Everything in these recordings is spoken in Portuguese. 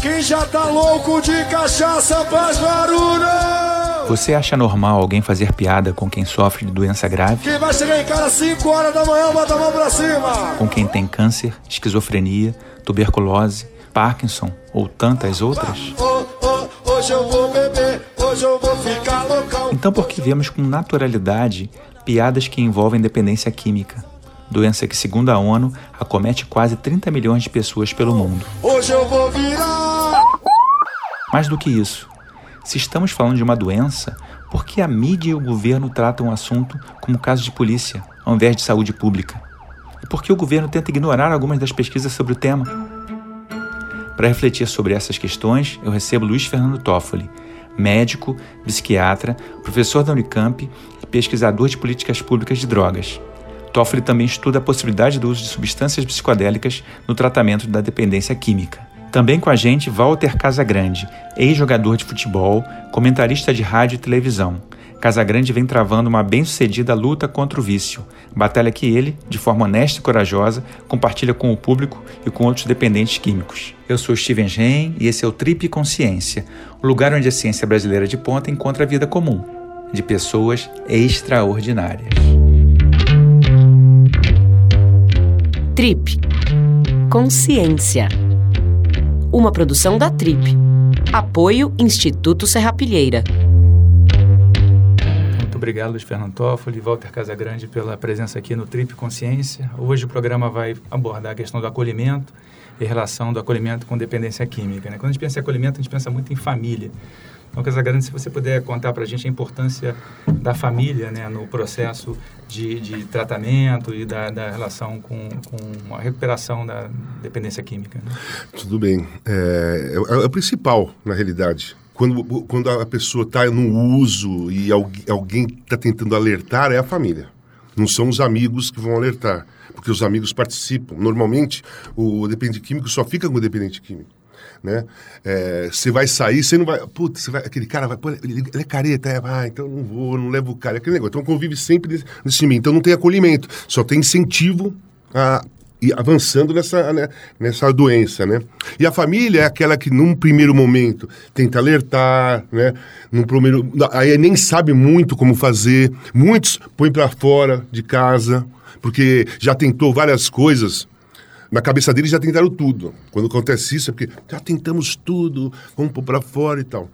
Quem já tá louco de cachaça faz barulho! Você acha normal alguém fazer piada com quem sofre de doença grave? Quem vai chegar em casa às 5 horas da manhã, bota a mão pra cima! Com quem tem câncer, esquizofrenia, tuberculose, Parkinson ou tantas outras? Oh, oh, hoje eu vou beber, hoje eu vou ficar loucão. Então por que vemos com naturalidade piadas que envolvem dependência química? Doença que, segundo a ONU, acomete quase 30 milhões de pessoas pelo mundo. Hoje eu vou virar! Mais do que isso, se estamos falando de uma doença, por que a mídia e o governo tratam o assunto como caso de polícia, ao invés de saúde pública? E por que o governo tenta ignorar algumas das pesquisas sobre o tema? Para refletir sobre essas questões, eu recebo Luiz Fernando Toffoli, médico, psiquiatra, professor da Unicamp e pesquisador de políticas públicas de drogas. Toffoli também estuda a possibilidade do uso de substâncias psicodélicas no tratamento da dependência química. Também com a gente, Walter Casagrande, ex-jogador de futebol, comentarista de rádio e televisão. Casagrande vem travando uma bem-sucedida luta contra o vício, batalha que ele, de forma honesta e corajosa, compartilha com o público e com outros dependentes químicos. Eu sou Steven Gen e esse é o Trip Consciência, o lugar onde a ciência brasileira de ponta encontra a vida comum, de pessoas extraordinárias. Trip Consciência. Uma produção da Trip. Apoio Instituto Serrapilheira. Muito obrigado, Luiz Fernando Toffoli e Walter Casagrande pela presença aqui no Trip Consciência. Hoje o programa vai abordar a questão do acolhimento e relação do acolhimento com dependência química. Né? Quando a gente pensa em acolhimento, a gente pensa muito em família. Então, Casagrande, se você puder contar para a gente a importância da família né, no processo de, de tratamento e da, da relação com, com, a recuperação da dependência química. Né? Tudo bem. É, é, é, o principal, na realidade. Quando, quando a pessoa está no uso e alguém está tentando alertar, é a família. Não são os amigos que vão alertar, porque os amigos participam. Normalmente, o dependente químico só fica com o dependente químico né? É, você vai sair, você não vai. Putz, vai, aquele cara vai. Pô, ele, ele, é careta, é, então não vou, não levo o cara. Aquele negócio. Então convive sempre nesse, nesse. Então não tem acolhimento, só tem incentivo a e avançando nessa, né, nessa doença, né? E a família é aquela que, num primeiro momento, tenta alertar, né? Num primeiro, aí nem sabe muito como fazer. Muitos põem para fora de casa, porque já tentou várias coisas na cabeça deles já tentaram tudo. Quando acontece isso é porque já tentamos tudo, vamos pôr para fora e tal.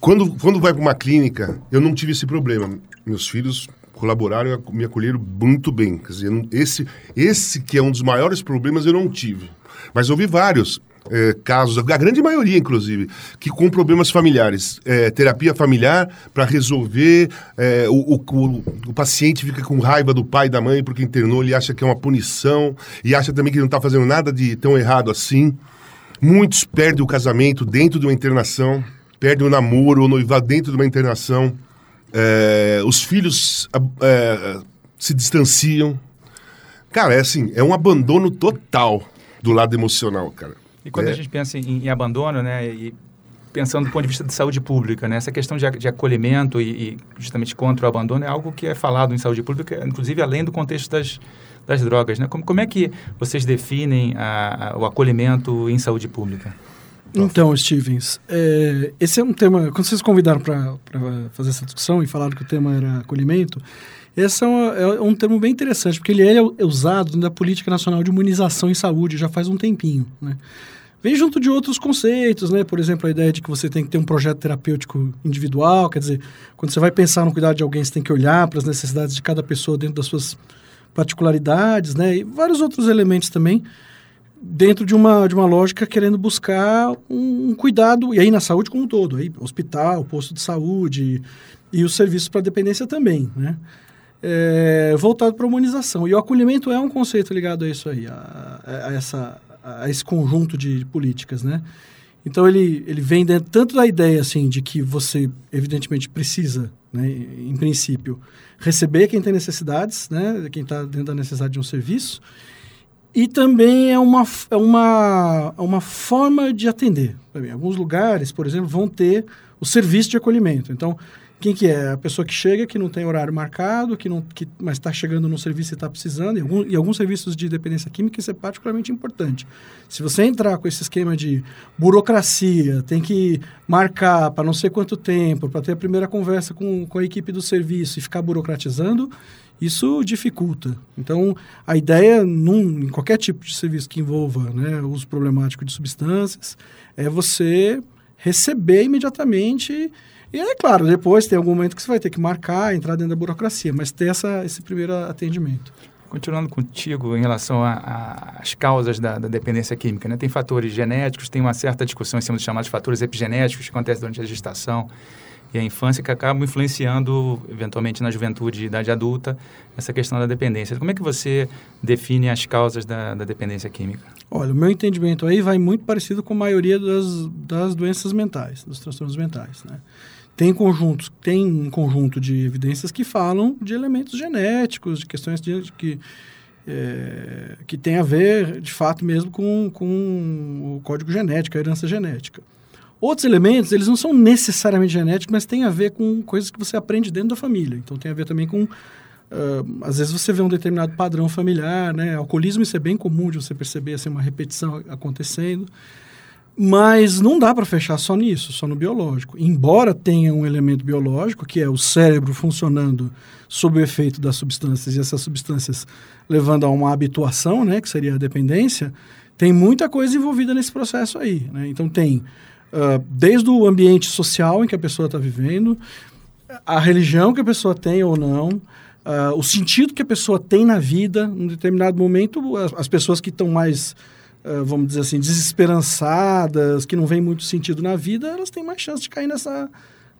Quando, quando vai para uma clínica, eu não tive esse problema. Meus filhos colaboraram e me acolheram muito bem. Quer dizer, esse, esse que é um dos maiores problemas eu não tive. Mas ouvi vários é, casos, a grande maioria, inclusive, que com problemas familiares, é, terapia familiar para resolver, é, o, o, o, paciente fica com raiva do pai e da mãe porque internou, ele acha que é uma punição e acha também que não está fazendo nada de tão errado assim. Muitos perdem o casamento dentro de uma internação, perdem o namoro ou noivado dentro de uma internação. É, os filhos é, se distanciam. Cara, é assim, é um abandono total do lado emocional, cara. E quando é. a gente pensa em, em, abandono, né, e pensando do ponto de vista de saúde pública, né, essa questão de, de acolhimento e, e, justamente contra o abandono é algo que é falado em saúde pública, inclusive além do contexto das, das drogas, né? Como, como é que vocês definem a, a, o acolhimento em saúde pública? Então, Stevens, é, esse é um tema. Quando vocês convidaram para fazer essa discussão e falaram que o tema era acolhimento, esse é um, é um termo bem interessante, porque ele é usado na política nacional de imunização em saúde já faz um tempinho. Né? Vem junto de outros conceitos, né? Por exemplo, a ideia de que você tem que ter um projeto terapêutico individual, quer dizer, quando você vai pensar no cuidado de alguém, você tem que olhar para as necessidades de cada pessoa dentro das suas particularidades, né? E vários outros elementos também dentro de uma, de uma lógica querendo buscar um, um cuidado, e aí na saúde como um todo, aí hospital, posto de saúde e os serviços para dependência também, né? É, voltado para a humanização. E o acolhimento é um conceito ligado a isso aí, a, a, essa, a esse conjunto de políticas, né? Então ele, ele vem dentro tanto da ideia assim de que você evidentemente precisa, né, em princípio, receber quem tem necessidades, né, quem está dentro da necessidade de um serviço, e também é uma, é uma, é uma forma de atender. Alguns lugares, por exemplo, vão ter o serviço de acolhimento. Então, Quem que é? A pessoa que chega, que não tem horário marcado, que não, que, mas está chegando no serviço e está precisando. E, algum, e alguns serviços de dependência química isso é particularmente importante. Se você entrar com esse esquema de burocracia, tem que marcar para não sei quanto tempo, para ter a primeira conversa com, com a equipe do serviço e ficar burocratizando, isso dificulta. Então, a ideia, num, em qualquer tipo de serviço que envolva né, uso problemático de substâncias, é você receber imediatamente e é claro, depois tem algum momento que você vai ter que marcar, entrar dentro da burocracia, mas ter essa, esse primeiro atendimento. Continuando contigo em relação às causas da, da, dependência química, né? tem fatores genéticos, tem uma certa discussão em cima dos chamados fatores epigenéticos que acontecem durante a gestação e a infância que acabam influenciando, eventualmente, na juventude e idade adulta, essa questão da dependência. Como é que você define as causas da, da dependência química? Olha, o meu entendimento aí vai muito parecido com a maioria das, das doenças mentais, dos transtornos mentais, né? Tem conjuntos, tem um conjunto de evidências que falam de elementos genéticos, de questões de, de que é, que tem a ver, de fato, mesmo com, com o código genético, a herança genética. Outros elementos, eles não são necessariamente genéticos, mas têm a ver com coisas que você aprende dentro da família. Então, tem a ver também com... Uh, às vezes você vê um determinado padrão familiar, né? Alcoolismo, isso é bem comum de você perceber, assim, uma repetição acontecendo. Mas não dá para fechar só nisso, só no biológico. Embora tenha um elemento biológico, que é o cérebro funcionando sob o efeito das substâncias e essas substâncias levando a uma habituação, né, que seria a dependência, tem muita coisa envolvida nesse processo aí. Né? Então tem uh, desde o ambiente social em que a pessoa está vivendo, a religião que a pessoa tem ou não, uh, o sentido que a pessoa tem na vida, em determinado momento, as, as pessoas que estão mais vamos dizer assim, desesperançadas, que não vem muito sentido na vida, elas têm mais chance de cair nessa,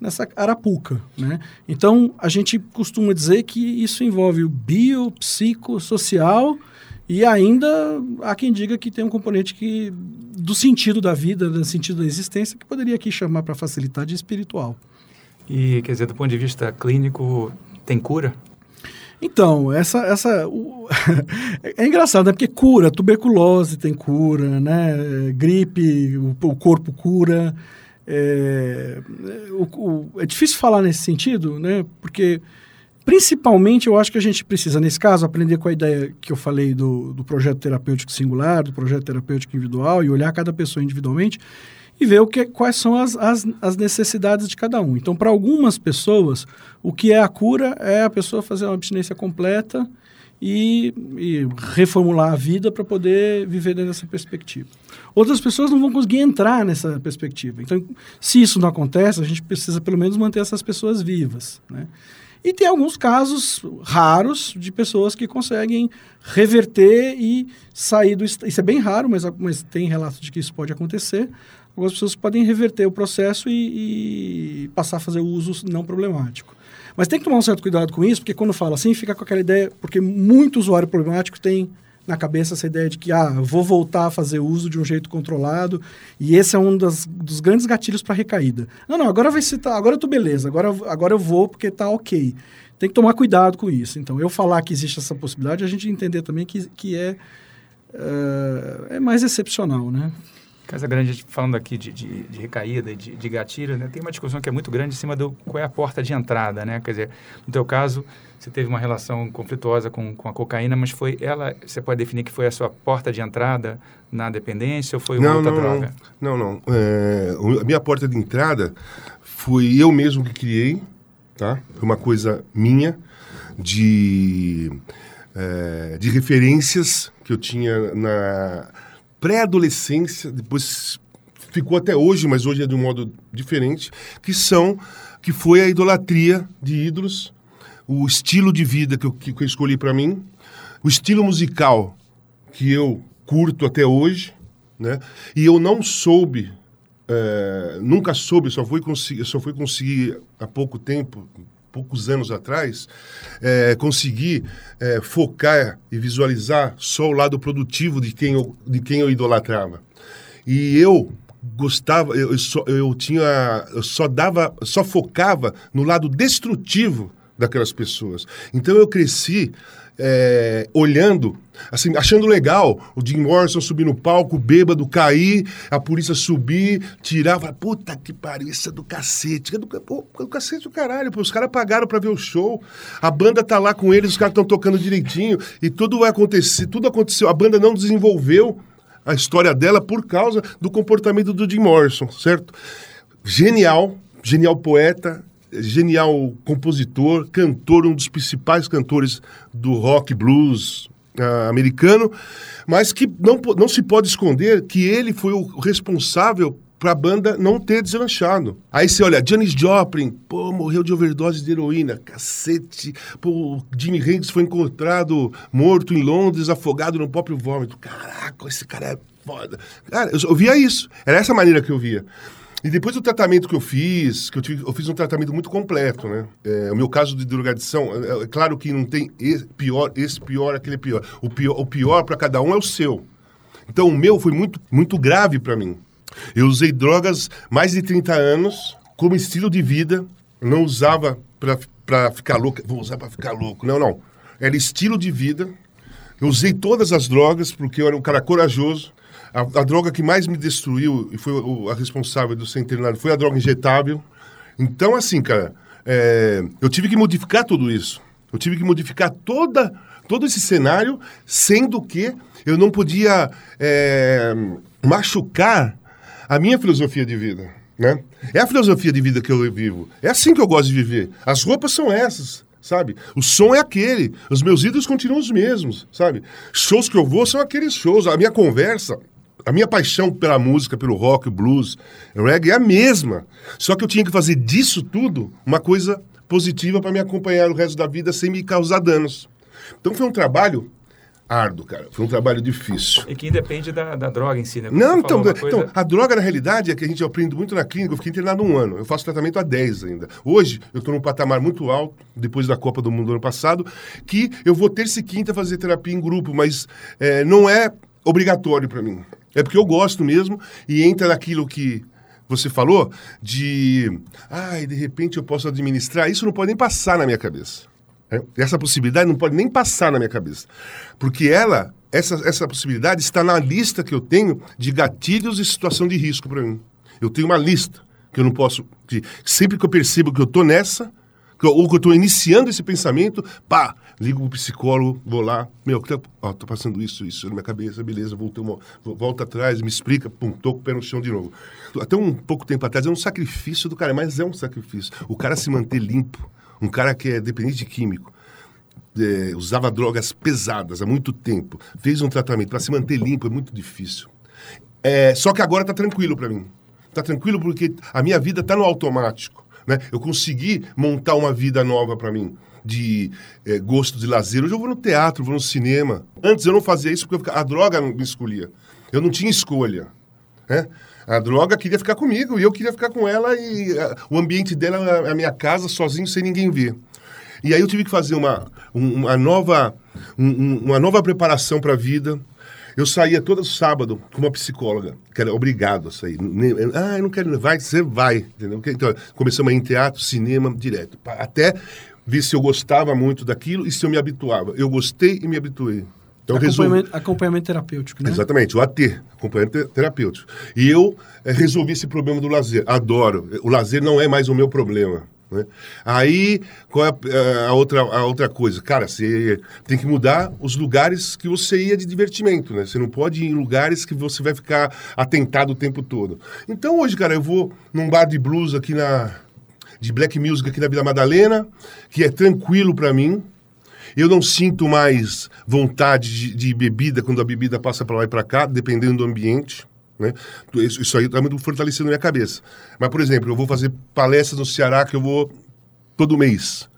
nessa arapuca, né? Então, a gente costuma dizer que isso envolve o biopsicossocial e ainda há quem diga que tem um componente que do sentido da vida, do sentido da existência, que poderia aqui chamar para facilitar de espiritual. E, quer dizer, do ponto de vista clínico, tem cura? Então, essa, essa o, é engraçado, né? Porque cura, tuberculose tem cura, né? Gripe, o, o corpo cura. É, o, o, é difícil falar nesse sentido, né? Porque, principalmente, eu acho que a gente precisa, nesse caso, aprender com a ideia que eu falei do, do projeto terapêutico singular, do projeto terapêutico individual e olhar cada pessoa individualmente e ver o que, quais são as, as, as necessidades de cada um. Então, para algumas pessoas, o que é a cura é a pessoa fazer uma abstinência completa e, e reformular a vida para poder viver dentro dessa perspectiva. Outras pessoas não vão conseguir entrar nessa perspectiva. Então, se isso não acontece, a gente precisa pelo menos manter essas pessoas vivas. Né? E tem alguns casos raros de pessoas que conseguem reverter e sair do... Isso é bem raro, mas, mas tem relatos de que isso pode acontecer algumas pessoas podem reverter o processo e, e, passar a fazer o uso não problemático. Mas tem que tomar um certo cuidado com isso, porque quando fala assim, fica com aquela ideia, porque muito usuário problemático tem na cabeça essa ideia de que, ah, vou voltar a fazer uso de um jeito controlado, e esse é um das, dos grandes gatilhos para recaída. Não, não, agora vai ser, tá, agora eu tô beleza, agora, agora eu vou porque tá ok. Tem que tomar cuidado com isso. Então, eu falar que existe essa possibilidade, a gente entender também que, que é, uh, é mais excepcional, né? Casa Grande, falando aqui de, de, de recaída de, de, gatilho, né, tem uma discussão que é muito grande em cima do qual é a porta de entrada, né? Quer dizer, no teu caso, você teve uma relação conflituosa com, com a cocaína, mas foi ela, você pode definir que foi a sua porta de entrada na dependência ou foi uma não, outra não, droga? Não, não. não. É, a minha porta de entrada foi eu mesmo que criei, tá? Foi uma coisa minha de, é, de referências que eu tinha na pré-adolescência, depois ficou até hoje, mas hoje é de um modo diferente, que são que foi a idolatria de ídolos, o estilo de vida que eu, que eu escolhi para mim, o estilo musical que eu curto até hoje, né? E eu não soube, é, nunca soube, só fui conseguir, só fui conseguir há pouco tempo, poucos anos atrás, é, conseguir é, focar e visualizar só o lado produtivo de quem eu, de quem eu idolatrava. E eu gostava, eu, só, eu tinha, eu só dava, só focava no lado destrutivo daquelas pessoas. Então eu cresci é, olhando, assim, achando legal o Jim Morrison subir no palco, bêbado, cair, a polícia subir, tirar, falar, puta que pariu, isso é do cacete. É do, pô, do cacete do caralho, pô, os caras pagaram pra ver o show, a banda tá lá com eles, os caras estão tocando direitinho, e tudo vai acontecer, tudo aconteceu, a banda não desenvolveu a história dela por causa do comportamento do Jim Morrison, certo? Genial, genial poeta, genial compositor, cantor, um dos principais cantores do rock blues uh, americano, mas que não, não se pode esconder que ele foi o responsável para a banda não ter deslanchado. Aí você olha, Janis Joplin, pô, morreu de overdose de heroína, cacete. Pô, Jimi Hendrix foi encontrado morto em Londres, afogado no próprio vômito. Caraca, esse cara é foda. Cara, eu, eu via isso. Era essa maneira que eu via. E depois do tratamento que eu fiz, que eu, tive, eu fiz um tratamento muito completo, né? É, o meu caso de drogadição, é, é, claro que não tem esse pior, esse pior, aquele pior. O pior, o pior para cada um é o seu. Então o meu foi muito, muito grave para mim. Eu usei drogas mais de 30 anos como estilo de vida. Não usava para ficar louco, vou usar para ficar louco. Não, não. Era estilo de vida. Eu usei todas as drogas porque eu era um cara corajoso. A, a, droga que mais me destruiu e foi o, a responsável do ser internado foi a droga injetável. Então, assim, cara, é, eu tive que modificar tudo isso. Eu tive que modificar toda, todo esse cenário, sendo que eu não podia é, machucar a minha filosofia de vida. Né? É a filosofia de vida que eu vivo. É assim que eu gosto de viver. As roupas são essas sabe? O som é aquele. Os meus ídolos continuam os mesmos, sabe? Shows que eu vou são aqueles shows. A minha conversa a minha paixão pela música, pelo rock, blues, reggae é a mesma. Só que eu tinha que fazer disso tudo uma coisa positiva para me acompanhar o resto da vida sem me causar danos. Então foi um trabalho árduo, cara. Foi um trabalho difícil. E que independe da, da droga em si, né? Não, então, coisa... então, a droga, na realidade, é que a gente aprende muito na clínica. Eu fiquei internado um ano. Eu faço tratamento há 10 ainda. Hoje, eu estou num patamar muito alto, depois da Copa do Mundo do ano passado, que eu vou terça e quinta fazer terapia em grupo, mas é, não é obrigatório para mim. É porque eu gosto mesmo e entra naquilo que você falou de, ai, de repente eu posso administrar. Isso não pode nem passar na minha cabeça. É? Essa possibilidade não pode nem passar na minha cabeça. Porque ela, essa, essa possibilidade está na lista que eu tenho de gatilhos e situação de risco para mim. Eu tenho uma lista que eu não posso. Que, sempre que eu percebo que eu estou nessa, ou que eu estou iniciando esse pensamento, pá, ligo pro psicólogo, vou lá, meu, tá, ó, tô passando isso, isso na minha cabeça, beleza, voltei uma, volta atrás, me explica, pum, tô com o pé no chão de novo. Até um pouco tempo atrás é um sacrifício do cara, mas é um sacrifício. O cara se manter limpo, um cara que é dependente de químico, é, usava drogas pesadas há muito tempo, fez um tratamento para se manter limpo é muito difícil. É, só que agora tá tranquilo para mim. Tá tranquilo porque a minha vida tá no automático. Né? Eu consegui montar uma vida nova para mim de é, gosto de lazer. Hoje eu vou no teatro, vou no cinema. Antes eu não fazia isso porque a droga não me escolhia. Eu não tinha escolha. Né? A droga queria ficar comigo e eu queria ficar com ela e a, o ambiente dela, a minha casa, sozinho, sem ninguém ver. E aí eu tive que fazer uma, uma, nova, um, uma nova preparação para a vida. Eu saía todo sábado com uma psicóloga, que era obrigado a sair. Ah, eu não quero, vai, você vai, entendeu? Então, começamos a ir em teatro, cinema, direto. Até ver se eu gostava muito daquilo e se eu me habituava. Eu gostei e me habituei. Então, acompanhamento, resolvi... acompanhamento terapêutico, né? Exatamente, o AT, acompanhamento terapêutico. E eu é, resolvi esse problema do lazer. Adoro. O lazer não é mais o meu problema. Né? Aí, qual é a, eh, a, outra, a outra coisa? Cara, você tem que mudar os lugares que você ia de divertimento, né? Você não pode ir em lugares que você vai ficar atentado o tempo todo. Então, hoje, cara, eu vou num bar de blues aqui na... de black music aqui na Vila Madalena, que é tranquilo para mim. Eu não sinto mais vontade de, de bebida quando a bebida passa para lá e para cá, dependendo do ambiente. Né? Isso, isso aí está muito fortalecendo minha cabeça. Mas, por exemplo, eu vou fazer palestras no Ceará que eu vou todo mês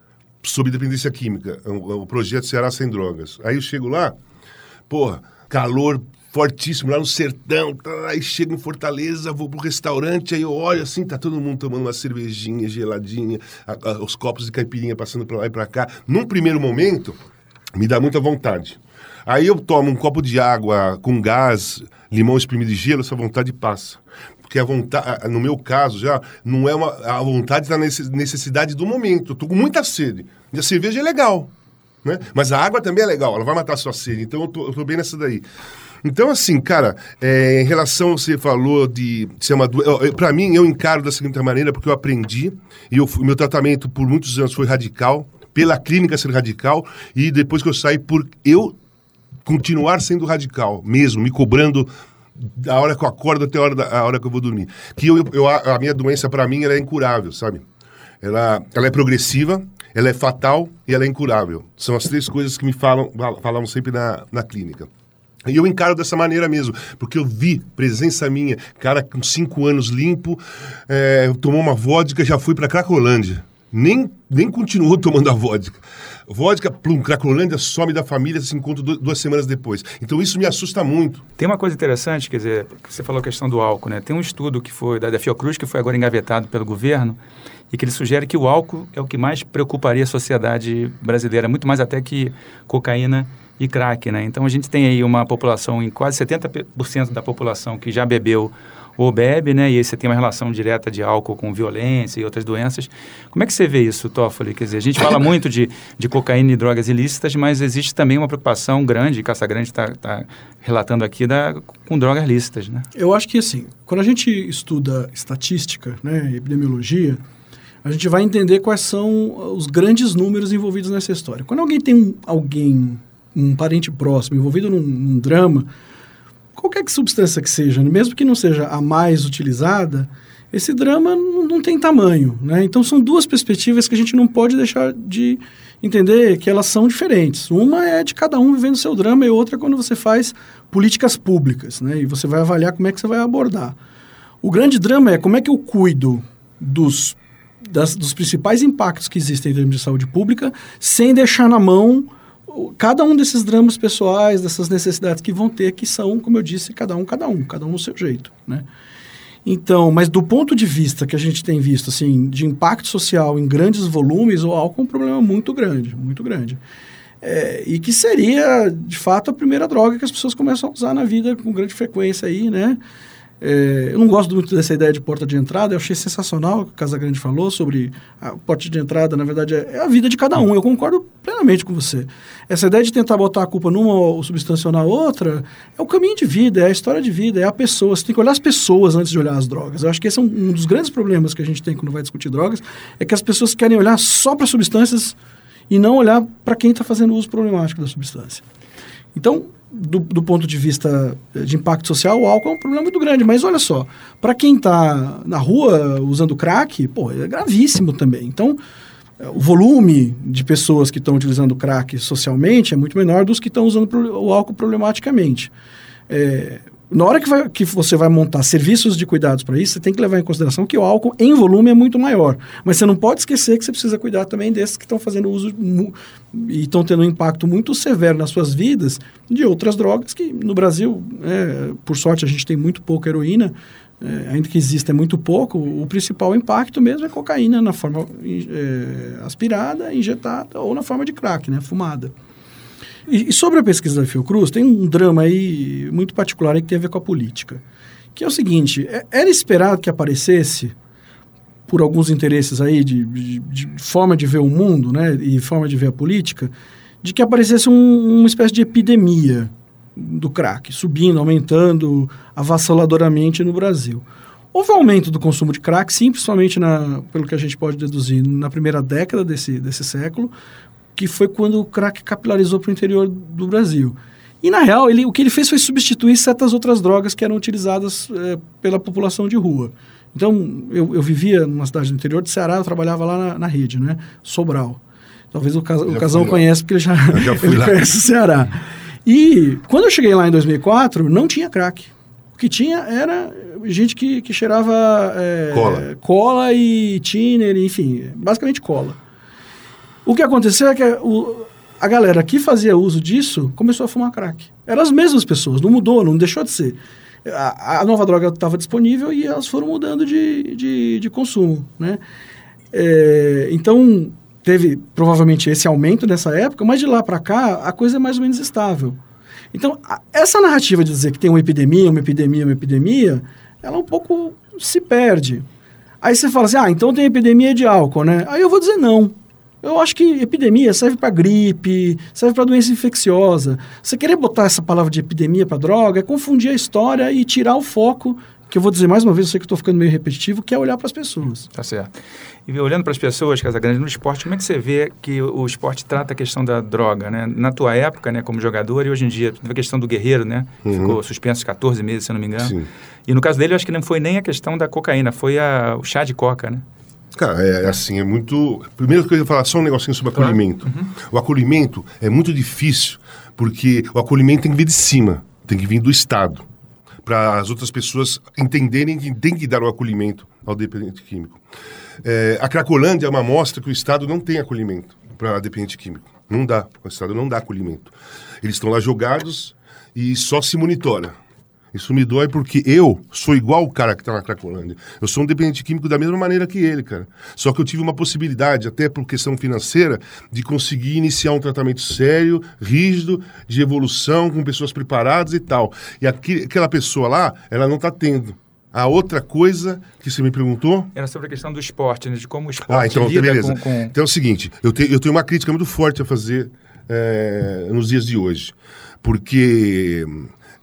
sobre dependência química, o, o projeto Ceará Sem Drogas. Aí eu chego lá, porra, calor fortíssimo lá no sertão, tá, aí chego em Fortaleza, vou pro restaurante, aí eu olho assim, tá todo mundo tomando uma cervejinha geladinha, a, a, os copos de caipirinha passando para lá e para cá. Num primeiro momento, me dá muita vontade. Aí eu tomo um copo de água com gás, limão espremido de gelo, essa vontade passa. Porque a vontade, no meu caso já, não é uma. A vontade na necessidade do momento. Eu tô com muita sede. E a cerveja é legal. né? Mas a água também é legal, ela vai matar a sua sede. Então eu tô, eu tô bem nessa daí. Então, assim, cara, é, em relação, você falou de ser uma doença. Para mim, eu encaro da seguinte maneira, porque eu aprendi, e o meu tratamento por muitos anos foi radical, pela clínica ser radical, e depois que eu saí, por eu continuar sendo radical, mesmo, me cobrando da hora que eu acordo até a hora, da, a hora que eu vou dormir. Que eu, eu a minha doença, para mim, ela é incurável, sabe? Ela, ela é progressiva, ela é fatal e ela é incurável. São as três coisas que me falam, falam sempre na, na clínica. E eu encaro dessa maneira mesmo, porque eu vi presença minha, cara com cinco anos limpo, é, tomou uma vodka, já fui para Cracolândia. Nem, nem continuou tomando a vodka. Vodka, plum, Cracolândia, some da família, se encontra duas semanas depois. Então isso me assusta muito. Tem uma coisa interessante, quer dizer, você falou a questão do álcool, né? Tem um estudo que foi da, Fiocruz, que foi agora engavetado pelo governo, e que ele sugere que o álcool é o que mais preocuparia a sociedade brasileira, muito mais até que cocaína e crack, né? Então a gente tem aí uma população em quase 70% da população que já bebeu ou bebe, né? E aí você tem uma relação direta de álcool com violência e outras doenças. Como é que você vê isso, Toffoli? Quer dizer, a gente fala muito de, de cocaína e drogas ilícitas, mas existe também uma preocupação grande, Caça Grande está tá relatando aqui, da, com drogas lícitas, né? Eu acho que, assim, quando a gente estuda estatística, né, epidemiologia, a gente vai entender quais são os grandes números envolvidos nessa história. Quando alguém tem um, alguém, um parente próximo envolvido num, num drama, qualquer que substância que seja, mesmo que não seja a mais utilizada, esse drama não, não, tem tamanho. Né? Então, são duas perspectivas que a gente não pode deixar de entender que elas são diferentes. Uma é de cada um vivendo seu drama e outra é quando você faz políticas públicas né? e você vai avaliar como é que você vai abordar. O grande drama é como é que eu cuido dos, das, dos principais impactos que existem em termos de saúde pública sem deixar na mão cada um desses dramas pessoais, dessas necessidades que vão ter, que são, como eu disse, cada um, cada um, cada um no seu jeito, né? Então, mas do ponto de vista que a gente tem visto, assim, de impacto social em grandes volumes, o álcool é um problema muito grande, muito grande. É, e que seria, de fato, a primeira droga que as pessoas começam a usar na vida com grande frequência aí, né? É, eu não gosto muito dessa ideia de porta de entrada, eu achei sensacional o que o Casagrande falou sobre a porta de entrada, na verdade, é, é a vida de cada um. Eu concordo plenamente com você. Essa ideia de tentar botar a culpa numa ou substância ou na outra é o caminho de vida, é a história de vida, é a pessoa. Você tem que olhar as pessoas antes de olhar as drogas. Eu acho que esse é um, um dos grandes problemas que a gente tem quando vai discutir drogas, é que as pessoas querem olhar só para substâncias e não olhar para quem está fazendo uso problemático da substância. Então, do, do, ponto de vista de impacto social, o álcool é um problema muito grande. Mas olha só, para quem está na rua usando crack, pô, é gravíssimo também. Então, o volume de pessoas que estão utilizando crack socialmente é muito menor dos que estão usando o álcool problematicamente. É, na hora que, vai, que, você vai montar serviços de cuidados para isso, você tem que levar em consideração que o álcool em volume é muito maior. Mas você não pode esquecer que você precisa cuidar também desses que estão fazendo uso e estão tendo um impacto muito severo nas suas vidas de outras drogas que no Brasil, é, por sorte, a gente tem muito pouca heroína, é, ainda que exista é muito pouco, o principal impacto mesmo é cocaína na forma é, aspirada, injetada ou na forma de crack, né, fumada. E, e, sobre a pesquisa da Fiocruz, tem um drama aí muito particular aí que tem a ver com a política. Que é o seguinte, é, era esperado que aparecesse, por alguns interesses aí de, de, de, forma de ver o mundo, né, e forma de ver a política, de que aparecesse um, uma espécie de epidemia do crack, subindo, aumentando avassaladoramente no Brasil. Houve um aumento do consumo de crack, sim, principalmente na, pelo que a gente pode deduzir, na primeira década desse, desse século, que foi quando o crack capilarizou para o interior do Brasil. E, na real, ele, o que ele fez foi substituir certas outras drogas que eram utilizadas é, pela população de rua. Então, eu, eu, vivia numa cidade do interior de Ceará, eu trabalhava lá na, na rede, né? Sobral. Talvez o, cas, o Casão conhece, porque ele já, já ele conhece o Ceará. E quando eu cheguei lá em 2004, não tinha crack. O que tinha era gente que, que cheirava é, cola. cola e thinner, enfim, basicamente cola. O que aconteceu é que o, a galera que fazia uso disso começou a fumar crack. Eram as mesmas pessoas, não mudou, não deixou de ser. A, a nova droga estava disponível e elas foram mudando de, de, de consumo, né? É, então, teve provavelmente esse aumento nessa época, mas de lá para cá a coisa é mais ou menos estável. Então, a, essa narrativa de dizer que tem uma epidemia, uma epidemia, uma epidemia, ela um pouco se perde. Aí você fala assim, ah, então tem epidemia de álcool, né? Aí eu vou dizer não. Eu acho que epidemia serve para gripe, serve para doença infecciosa. Você querer botar essa palavra de epidemia para droga é confundir a história e tirar o foco, que eu vou dizer mais uma vez, eu sei que estou ficando meio repetitivo, que é olhar para as pessoas. Tá certo. E olhando para as pessoas, Casagrande, no esporte, como é que você vê que o esporte trata a questão da droga, né? Na tua época, né, como jogador, e hoje em dia, a questão do Guerreiro, né? Uhum. Ficou suspenso 14 meses, se eu não me engano. Sim. E no caso dele, eu acho que não foi nem a questão da cocaína, foi a, o chá de coca, né? Cara, é assim, é muito. Primeiro que eu ia falar só um negocinho sobre acolhimento. Uhum. O acolhimento é muito difícil, porque o acolhimento tem que vir de cima, tem que vir do Estado. Para as outras pessoas entenderem que tem que dar o acolhimento ao dependente químico. É, a Cracolândia é uma amostra que o Estado não tem acolhimento para dependente químico. Não dá. O Estado não dá acolhimento. Eles estão lá jogados e só se monitora. Isso me dói porque eu sou igual o cara que está na Cracolândia. Eu sou um dependente químico da mesma maneira que ele, cara. Só que eu tive uma possibilidade, até por questão financeira, de conseguir iniciar um tratamento sério, rígido, de evolução, com pessoas preparadas e tal. E aqui, aquela pessoa lá, ela não está tendo. A outra coisa que você me perguntou. Era sobre a questão do esporte, né? de como o esporte Ah, então, lida beleza. com, com... Então é o seguinte, eu, te, eu tenho uma crítica muito forte a fazer é, nos dias de hoje. Porque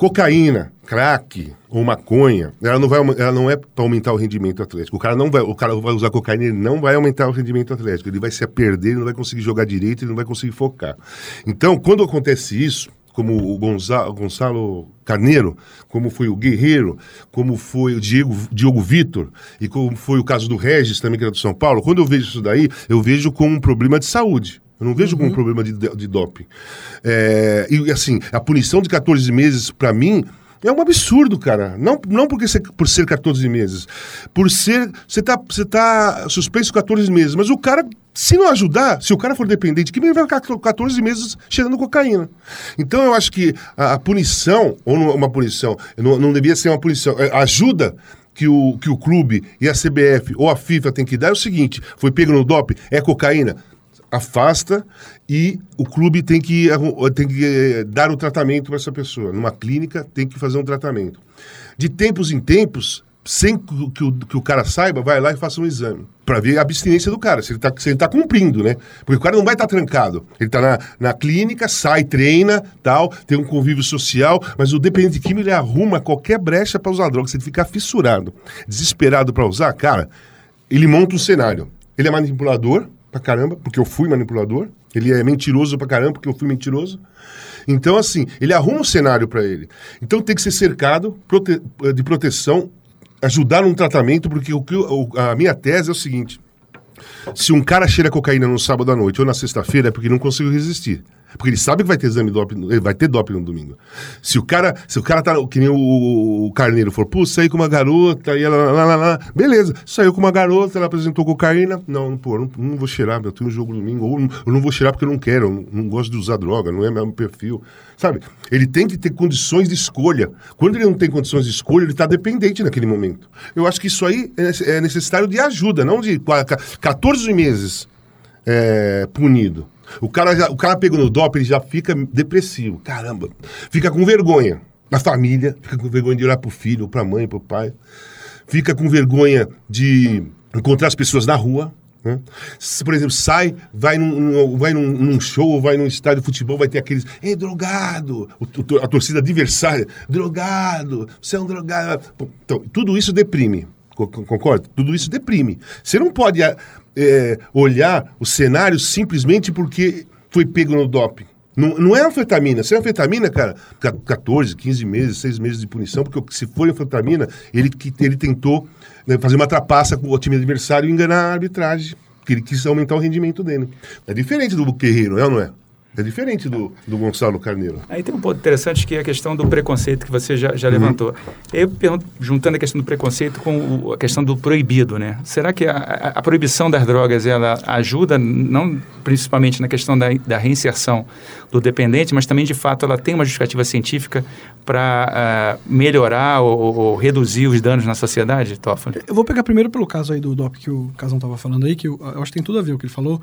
cocaína, crack ou maconha, ela não, vai, ela não é para aumentar o rendimento atlético. O cara não vai, o cara vai usar cocaína, ele não vai aumentar o rendimento atlético. Ele vai se perder, ele não vai conseguir jogar direito, ele não vai conseguir focar. Então, quando acontece isso, como o Gonzalo, Gonçalo Carneiro, como foi o Guerreiro, como foi o Diego, Diogo Vitor, e como foi o caso do Regis, também que era do São Paulo, quando eu vejo isso daí, eu vejo como um problema de saúde. Eu não vejo como um problema de, de doping. É, e assim, a punição de 14 meses, para mim, é um absurdo, cara. Não, não porque ser, por ser 14 meses. Por ser. Você tá, você tá suspenso 14 meses. Mas o cara, se não ajudar, se o cara for dependente, que ele vai ficar 14 meses cheirando cocaína. Então eu acho que a, a punição, ou não uma punição, não, não devia ser uma punição, é, ajuda. Que o, que o clube e a CBF ou a FIFA tem que dar é o seguinte: foi pego no doping, é cocaína, afasta e o clube tem que, tem que eh, dar o tratamento para essa pessoa. Numa clínica, tem que fazer um tratamento. De tempos em tempos, sem que, o- que o, cara saiba, vai lá e faça um exame. Para ver a abstinência do cara, se ele está tá cumprindo, né? Porque o cara não vai estar trancado. Ele está na, na clínica, sai, treina, tal, tem um convívio social, mas o dependente químico ele arruma qualquer brecha para usar droga. Se ele ficar fissurado, desesperado para usar, cara, ele monta um cenário. Ele é manipulador pra caramba, porque eu fui manipulador. Ele é mentiroso pra caramba, porque eu fui mentiroso. Então, assim, ele arruma um cenário pra ele. Então tem que ser cercado prote- de proteção, ajudar num tratamento, porque o que a minha tese é o seguinte: se um cara cheira cocaína no sábado à noite ou na sexta-feira, é porque não conseguiu resistir. Porque ele sabe que vai ter exame doping, vai ter doping no domingo. Se o cara, se o cara tá, que nem o, o Carneiro for, pô, saí com uma garota e ela, lá, lá, lá, beleza, saiu com uma garota, ela apresentou cocaína, não, pô, não, não vou cheirar, eu tenho um jogo domingo, ou eu não vou cheirar porque eu não quero, eu não, não gosto de usar droga, não é meu perfil, sabe? Ele tem que ter condições de escolha. Quando ele não tem condições de escolha, ele está dependente naquele momento. Eu acho que isso aí é é necessário de ajuda, não de qua- ca- 14 meses é, punido. O cara, já, o cara pegou no doping, ele já fica depressivo. Caramba. Fica com vergonha da família, fica com vergonha de olhar pro filho, pra mãe, pro pai. Fica com vergonha de encontrar as pessoas na rua. Né? Se, por exemplo, sai, vai, num, num- vai num, num show, vai num estádio de futebol, vai ter aqueles. Ei, drogado! O- o- a torcida adversária, drogado! Você é um drogado! Então, tudo isso deprime. Co- co- Concorda? Tudo isso deprime. Você não pode ah, é, olhar o cenário simplesmente porque foi pego no doping. Não, não é anfetamina. Se é anfetamina, cara, ca- 14, 15 meses, 6 meses de punição, porque se for anfetamina, ele, ele tentou né, fazer uma trapaça com o time adversário e enganar a arbitragem. Que ele quis aumentar o rendimento dele. É diferente do Guerreiro, é ou não é? É diferente do, do Gonçalo Carneiro. Aí tem um ponto interessante que é a questão do preconceito que você já, já Uhum. levantou. Eu pergunto, juntando a questão do preconceito com o- a questão do proibido, né? Será que a, a- a proibição das drogas ela ajuda, não principalmente na questão da, da reinserção do dependente, mas também de fato ela tem uma justificativa científica para melhorar ou, ou- ou reduzir os danos na sociedade, Toffoli? Eu vou pegar primeiro pelo caso aí do DOP que o Casão estava falando aí, que eu, eu acho que tem tudo a ver o que ele falou.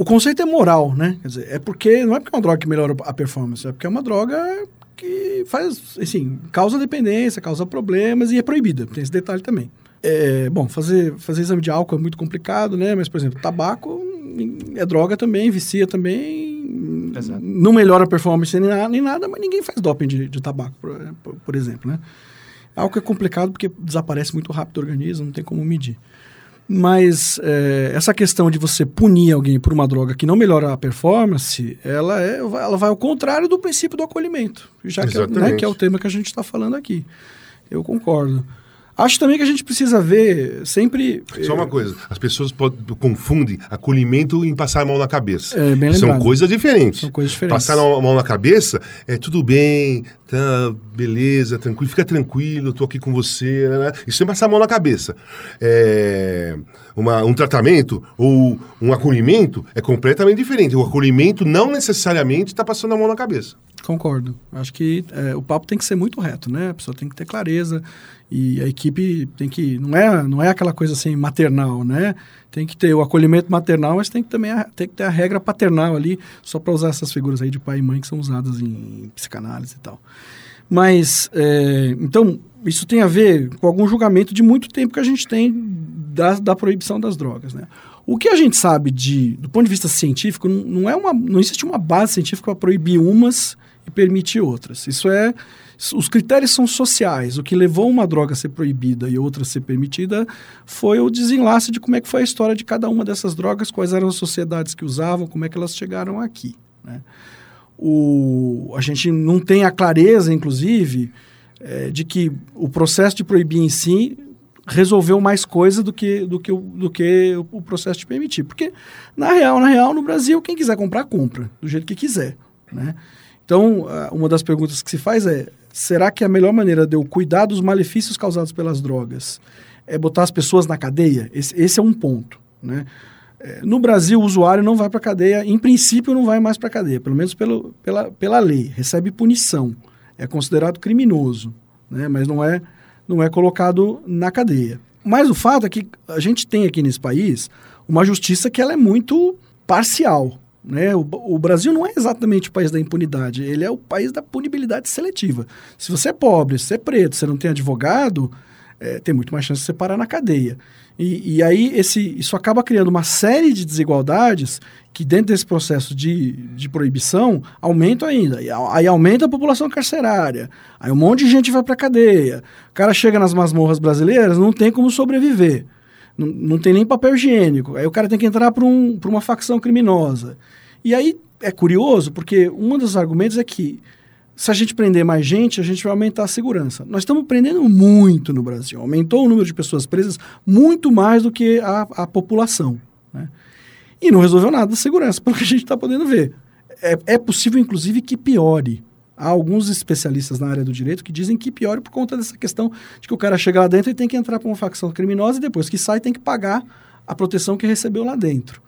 O conceito é moral, né? Quer dizer, é porque não é porque é uma droga que melhora a performance, é porque é uma droga que faz, assim, causa dependência, causa problemas e é proibida. Tem esse detalhe também. É, bom, fazer, fazer exame de álcool é muito complicado, né? Mas, por exemplo, tabaco é droga também, vicia também, Exato. não melhora a performance nem nada, nem nada, mas ninguém faz doping de, de tabaco, por, por- exemplo, né? Que é complicado porque desaparece muito rápido do organismo, não tem como medir. Mas é, essa questão de você punir alguém por uma droga que não melhora a performance, ela, é, ela vai ao contrário do princípio do acolhimento, já que é, né, que é o tema que a gente está falando aqui. Eu concordo. Acho também que a gente precisa ver sempre. Só uma coisa, as pessoas confundem acolhimento em passar a mão na cabeça. É, bem São lembrado. coisas diferentes. São coisas diferentes. Passar a mão na cabeça é tudo bem, tá, beleza, tranquilo, fica tranquilo, tô aqui com você. né, né. Isso é passar a mão na cabeça. É, uma- um tratamento ou um acolhimento é completamente diferente. O acolhimento não necessariamente está passando a mão na cabeça. Concordo. Acho que é, o papo tem que ser muito reto, né? A pessoa tem que ter clareza e a equipe tem que não é não é aquela coisa assim maternal, né? Tem que ter o acolhimento maternal, mas tem que também a- tem que ter a regra paternal ali, só para usar essas figuras aí de pai e mãe que são usadas em psicanálise e tal. Mas é, então isso tem a ver com algum julgamento de muito tempo que a gente tem da, da proibição das drogas, né? O que a gente sabe de, do ponto de vista científico, não é uma, não existe uma base científica para proibir umas e permitir outras. Isso é, os critérios são sociais. O que levou uma droga a ser proibida e outra a ser permitida foi o desenlace de como é que foi a história de cada uma dessas drogas, quais eram as sociedades que usavam, como é que elas chegaram aqui. Né? O, a gente não tem a clareza, inclusive, eh, de que o processo de proibir em si resolveu mais coisa do que, do que, o, do que o processo de permitir. Porque, na real, na real, no Brasil, quem quiser comprar, compra, do jeito que quiser. Né? Então, uma das perguntas que se faz é: será que a melhor maneira de eu cuidar dos malefícios causados pelas drogas é botar as pessoas na cadeia? Esse, esse é um ponto. Né? Eh, No Brasil, o usuário não vai para a cadeia, em princípio, não vai mais para a cadeia, pelo menos pelo, pela, pela lei. Recebe punição, é considerado criminoso, né? mas não é, não é colocado na cadeia. Mas o fato é que a gente tem aqui nesse país uma justiça que ela é muito parcial. Né? O, o Brasil não é exatamente o país da impunidade, ele é o país da punibilidade seletiva. Se você é pobre, se você é preto, você não tem advogado, é, tem muito mais chance de você parar na cadeia. E, e aí esse, isso acaba criando uma série de desigualdades que dentro desse processo de, de proibição aumentam ainda. E a- aí aumenta a população carcerária, aí um monte de gente vai para cadeia. O cara chega nas masmorras brasileiras, não tem como sobreviver. Não, tem nem papel higiênico. Aí o cara tem que entrar para um, uma facção criminosa. E aí é curioso, porque um dos argumentos é que se a gente prender mais gente, a gente vai aumentar a segurança. Nós estamos prendendo muito no Brasil. Aumentou o número de pessoas presas muito mais do que a, a população. Né? E não resolveu nada da segurança, pelo que a gente está podendo ver. É, é possível, inclusive, que piore. Há alguns especialistas na área do direito que dizem que piore por conta dessa questão de que o cara chega lá dentro e tem que entrar para uma facção criminosa e depois que sai tem que pagar a proteção que recebeu lá dentro.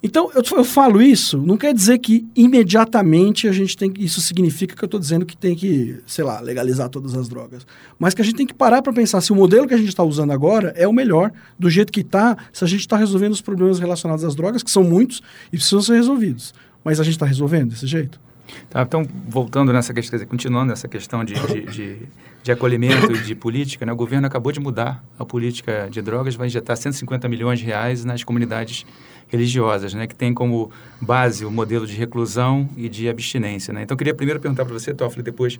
Então, eu, eu falo isso, não quer dizer que imediatamente a gente tem que. Isso significa que eu estou dizendo que tem que, sei lá, legalizar todas as drogas. Mas que a gente tem que parar para pensar se o modelo que a gente está usando agora é o melhor, do jeito que está, se a gente está resolvendo os problemas relacionados às drogas, que são muitos e precisam ser resolvidos. Mas a gente está resolvendo desse jeito? Tá, então, voltando nessa questão, continuando nessa questão de, de, de, de acolhimento de política, né, o governo acabou de mudar a política de drogas, vai injetar 150 milhões de reais nas comunidades religiosas, né, que tem como base o modelo de reclusão e de abstinência. Né? Então, eu queria primeiro perguntar para você, Toffoli, depois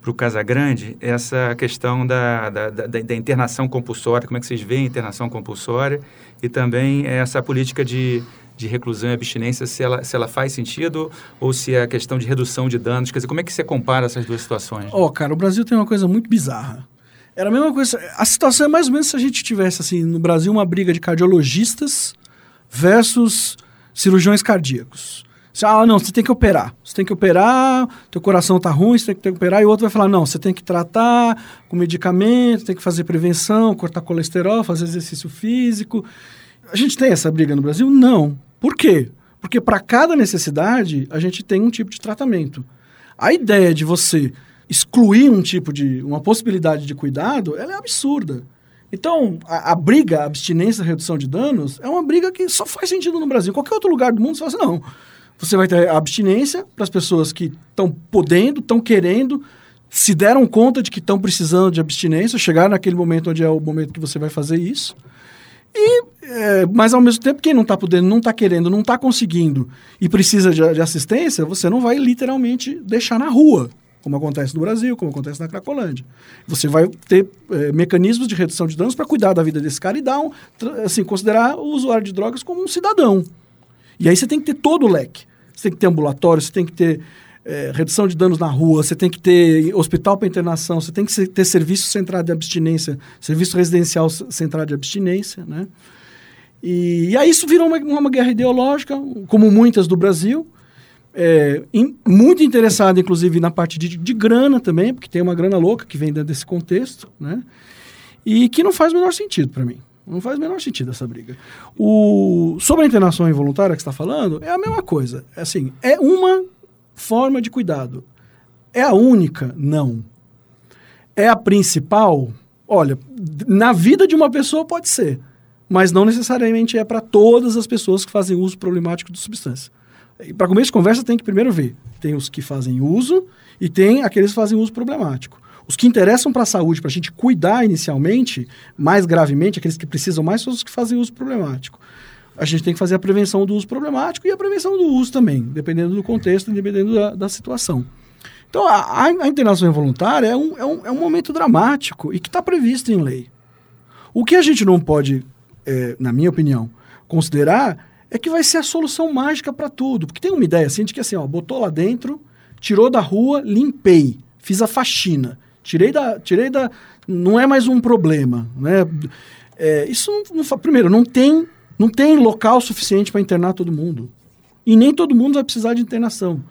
para o Casagrande, essa questão da, da, da, da internação compulsória, como é que vocês veem a internação compulsória e também essa política de de reclusão e abstinência, se ela, se ela faz sentido ou se é a questão de redução de danos. Quer dizer, como é que você compara essas duas situações? Ó, oh, cara, o Brasil tem uma coisa muito bizarra. Era a mesma coisa. A situação é mais ou menos se a gente tivesse, assim, no Brasil, uma briga de cardiologistas versus cirurgiões cardíacos. Você, ah, não, você tem que operar. Você tem que operar, teu coração tá ruim, você tem que, tem que operar. E o outro vai falar, não, você tem que tratar com medicamento, tem que fazer prevenção, cortar colesterol, fazer exercício físico. A gente tem essa briga no Brasil? Não. Por quê? Porque para cada necessidade a gente tem um tipo de tratamento. A ideia de você excluir um tipo de uma possibilidade de cuidado, ela é absurda. Então, a, a briga, a abstinência, redução de danos, é uma briga que só faz sentido no Brasil. Qualquer outro lugar do mundo, você fala assim, não. Você vai ter abstinência para as pessoas que estão podendo, estão querendo, se deram conta de que estão precisando de abstinência, chegar naquele momento onde é o momento que você vai fazer isso. E, é, mas ao mesmo tempo, quem não está podendo, não está querendo, não está conseguindo e precisa de, de, assistência, você não vai literalmente deixar na rua, como acontece no Brasil, como acontece na Cracolândia. Você vai ter é, mecanismos de redução de danos para cuidar da vida desse cara e dar um, assim, considerar o usuário de drogas como um cidadão. E aí você tem que ter todo o leque. Você tem que ter ambulatório, você tem que ter é, redução de danos na rua, você tem que ter hospital para internação, você tem que ter serviço centrado de abstinência, serviço residencial centrado de abstinência, né? E, e aí isso virou uma, uma guerra ideológica, como muitas do Brasil, é, in, muito interessada, inclusive, na parte de, de, grana também, porque tem uma grana louca que vem dentro desse contexto, né? E que não faz o menor sentido para mim. Não faz o menor sentido essa briga. O, sobre a internação involuntária que está falando, é a mesma coisa. É assim, é uma forma de cuidado. É a única? Não. É a principal? Olha, na vida de uma pessoa pode ser, mas não necessariamente é para todas as pessoas que fazem uso problemático de substância. Para começo de conversa, tem que primeiro ver. Tem os que fazem uso e tem aqueles que fazem uso problemático. Os que interessam para a saúde, para a gente cuidar inicialmente, mais gravemente, aqueles que precisam mais, são os que fazem uso problemático a gente tem que fazer a prevenção do uso problemático e a prevenção do uso também, dependendo do contexto, dependendo da, da situação. Então, a, a, internação involuntária é um, é, um, é um momento dramático e que está previsto em lei. O que a gente não pode, é, na minha opinião, considerar é que vai ser a solução mágica para tudo. Porque tem uma ideia assim de que assim, ó, botou lá dentro, tirou da rua, limpei, fiz a faxina, tirei da. Tirei da não é mais um problema. Né? É, isso não, não, primeiro, não tem não tem local suficiente para internar todo mundo. E nem todo mundo vai precisar de internação.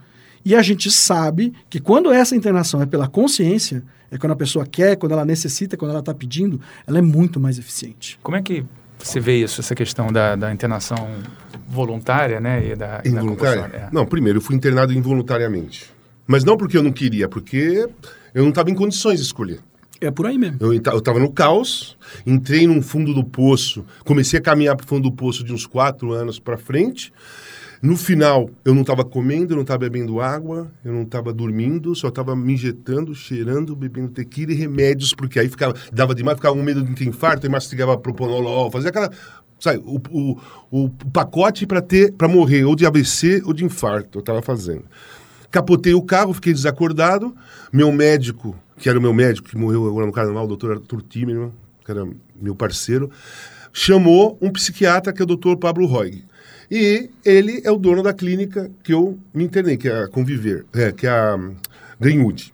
E a gente sabe que quando essa internação é pela consciência, é quando a pessoa quer, quando ela necessita, quando ela está pedindo, ela é muito mais eficiente. Como é que você vê isso, essa questão da, da internação voluntária, né? E da, involuntária? Da é. Não, primeiro, eu fui internado involuntariamente. Mas não porque eu não queria, porque eu não estava em condições de escolher. É por aí mesmo. Eu estava no caos, entrei no fundo do poço, comecei a caminhar para o fundo do poço de uns quatro anos para frente. No final, eu não estava comendo, eu não estava bebendo água, eu não estava dormindo, só estava me injetando, cheirando, bebendo tequila e remédios, porque aí ficava, dava demais, ficava com medo de ter infarto, e mastigava propanolol, fazia aquela, sabe, o, o, o pacote para ter, para morrer, ou de AVC ou de infarto, eu estava fazendo. Capotei o carro, fiquei desacordado, meu médico que era o meu médico, que morreu agora no carnaval, o doutor Arthur Timerman, que era meu parceiro, chamou um psiquiatra que é o doutor Pablo Roig. E ele é o dono da clínica que eu me internei, que é a Conviver, é, que é a Greenwood.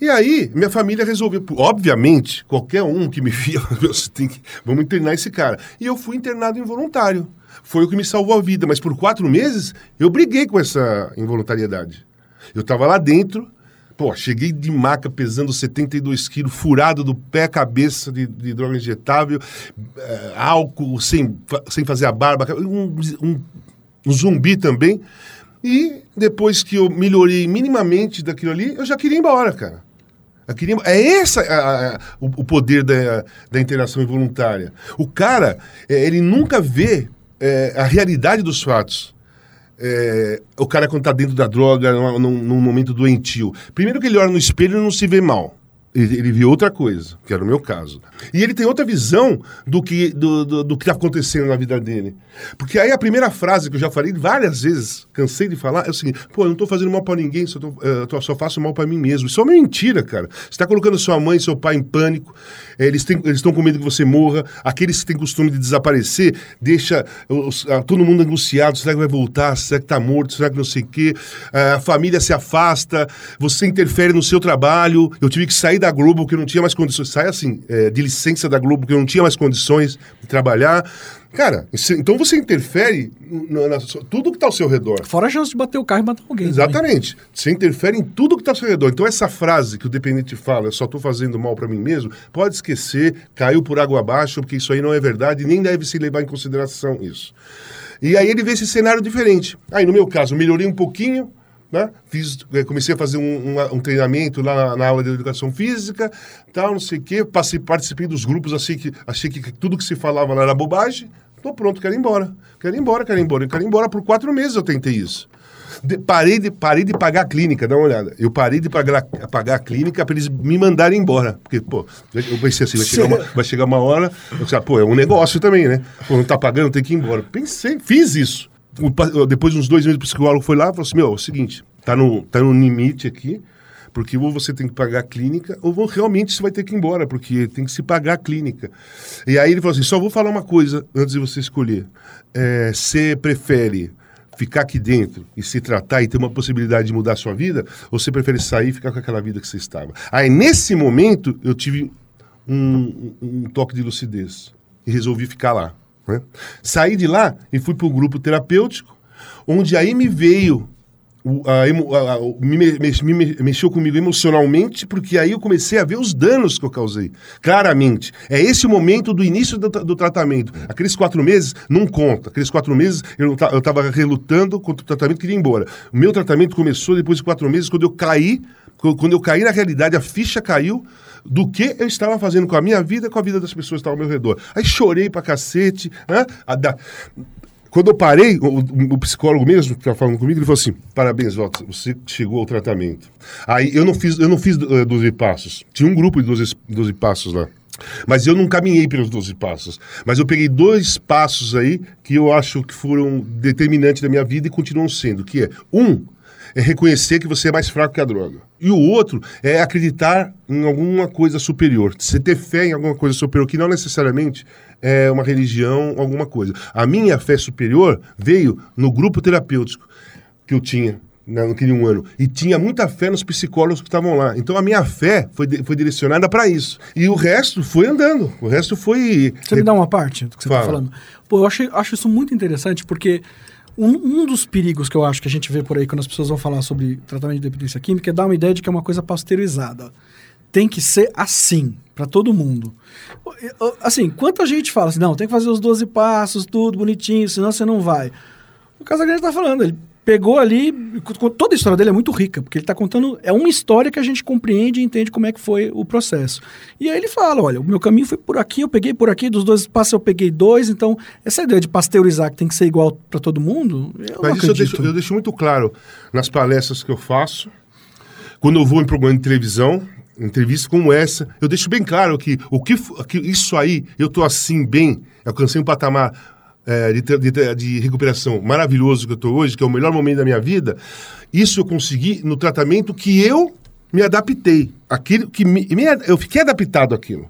E aí, minha família resolveu, obviamente, qualquer um que me via, tem que, vamos internar esse cara. E eu fui internado involuntário. Foi o que me salvou a vida, mas por quatro meses eu briguei com essa involuntariedade. Eu estava lá dentro, Pô, cheguei de maca pesando 72 quilos, furado do pé à cabeça de, de droga injetável, é, álcool, sem, sem fazer a barba, um, um, um zumbi também. E depois que eu melhorei minimamente daquilo ali, eu já queria ir embora, cara. É esse o, poder da, da interação involuntária. O cara, é, ele nunca vê é, a realidade dos fatos. É, o cara quando tá dentro da droga, num, num, momento doentio. Primeiro que ele olha no espelho e não se vê mal. Ele, vê outra coisa, que era o meu caso. E ele tem outra visão do que do, do, do que está acontecendo na vida dele. Porque aí a primeira frase que eu já falei várias vezes, cansei de falar, é o seguinte: pô, eu não estou fazendo mal para ninguém, só, tô, uh, só faço mal para mim mesmo. Isso é uma mentira, cara. Você está colocando sua mãe e seu pai em pânico, eles estão com medo que você morra. Aqueles que têm costume de desaparecer, deixa os, todo mundo angustiado: será que vai voltar? Será que está morto? Será que não sei o quê? A família se afasta, você interfere no seu trabalho. Eu tive que sair da Globo porque eu não tinha mais condições. Sai assim, é, de licença da Globo porque eu não tinha mais condições de trabalhar. Cara, então você interfere na, na, tudo que está ao seu redor. Fora a chance de bater o carro e matar alguém. Exatamente. Também. Você interfere em tudo que está ao seu redor. Então essa frase que o dependente fala, eu só estou fazendo mal para mim mesmo, pode esquecer, caiu por água abaixo, porque isso aí não é verdade, nem deve se levar em consideração isso. E aí ele vê esse cenário diferente. Aí no meu caso, melhorei um pouquinho, né? Fiz, eh, comecei a fazer um, um, um treinamento lá na, na, aula de educação física, tal, não sei o quê. Passei, participei dos grupos, achei que, achei que tudo que se falava lá era bobagem. Tô pronto, quero ir embora. Quero ir embora, quero ir embora. Quero ir embora. Por quatro meses eu tentei isso. de- parei, de, parei de pagar a clínica, dá uma olhada. Eu parei de pagar, pagar a clínica para eles me mandarem embora. Porque, pô, eu pensei assim, vai chegar uma, vai chegar uma hora, eu disse, ah, pô, é um negócio também, né? Pô, não tá pagando, tem que ir embora. Pensei, fiz isso. Depois de uns dois meses, o psicólogo foi lá e falou assim, meu, é o seguinte, tá no, tá no limite aqui, porque ou você tem que pagar a clínica, ou realmente você vai ter que ir embora, porque tem que se pagar a clínica. E aí ele falou assim: só vou falar uma coisa antes de você escolher. É, você prefere ficar aqui dentro e se tratar e ter uma possibilidade de mudar a sua vida, ou você prefere sair e ficar com aquela vida que você estava? Aí nesse momento eu tive um- um toque de lucidez e resolvi ficar lá. Né? Saí de lá e fui para um grupo terapêutico, onde aí me veio o- a a- a- o- me, me- me- me- mexeu comigo emocionalmente, porque aí eu comecei a ver os danos que eu causei, claramente. É esse o momento do início do, do tratamento. Aqueles quatro meses não conta. Aqueles quatro meses eu estava relutando contra o tratamento, queria ir embora. O meu tratamento começou depois de quatro meses, quando eu caí, qu- quando eu caí na realidade, a ficha caiu do que eu estava fazendo com a minha vida, com a vida das pessoas que estavam ao meu redor. Aí chorei pra cacete? A da- quando eu parei, o, o- psicólogo mesmo que estava falando comigo, ele falou assim: parabéns, Walter, você chegou ao tratamento. Aí eu não fiz, eu não fiz eh, 12 passos. Tinha um grupo de 12, 12 passos lá. Mas eu não caminhei pelos 12 passos. Mas eu peguei dois passos aí que eu acho que foram determinantes da minha vida e continuam sendo. Que é, um, é reconhecer que você é mais fraco que a droga. E o outro é acreditar em alguma coisa superior. Você ter fé em alguma coisa superior, que não necessariamente é uma religião, alguma coisa. A minha fé superior veio no grupo terapêutico que eu tinha né, naquele um ano. E tinha muita fé nos psicólogos que estavam lá. Então a minha fé foi, foi direcionada para isso. E o resto foi andando. O resto foi. Você me dá uma parte do que você está Fala. falando? Pô, eu achei- acho isso muito interessante porque um, um dos perigos que eu acho que a gente vê por aí quando as pessoas vão falar sobre tratamento de dependência química é dar uma ideia de que é uma coisa pasteurizada. Tem que ser assim, para todo mundo. Assim, quanta gente fala assim, não, tem que fazer os 12 passos, tudo bonitinho, senão você não vai. O Casagrande está falando, ele pegou ali, toda a história dele é muito rica, porque ele está contando, é uma história que a gente compreende e entende como é que foi o processo. E aí ele fala, olha, o meu caminho foi por aqui, eu peguei por aqui, dos dois passos eu peguei dois, então essa ideia de pasteurizar que tem que ser igual para todo mundo, Mas isso eu deixo, eu deixo muito claro nas palestras que eu faço, quando eu vou em programa de televisão, entrevista como essa, eu deixo bem claro que o que, que isso aí, eu tô assim bem, alcancei um patamar é, de, de de recuperação maravilhoso que eu tô hoje, que é o melhor momento da minha vida, isso eu consegui no tratamento que eu me adaptei, aquilo que me, me- eu fiquei adaptado àquilo.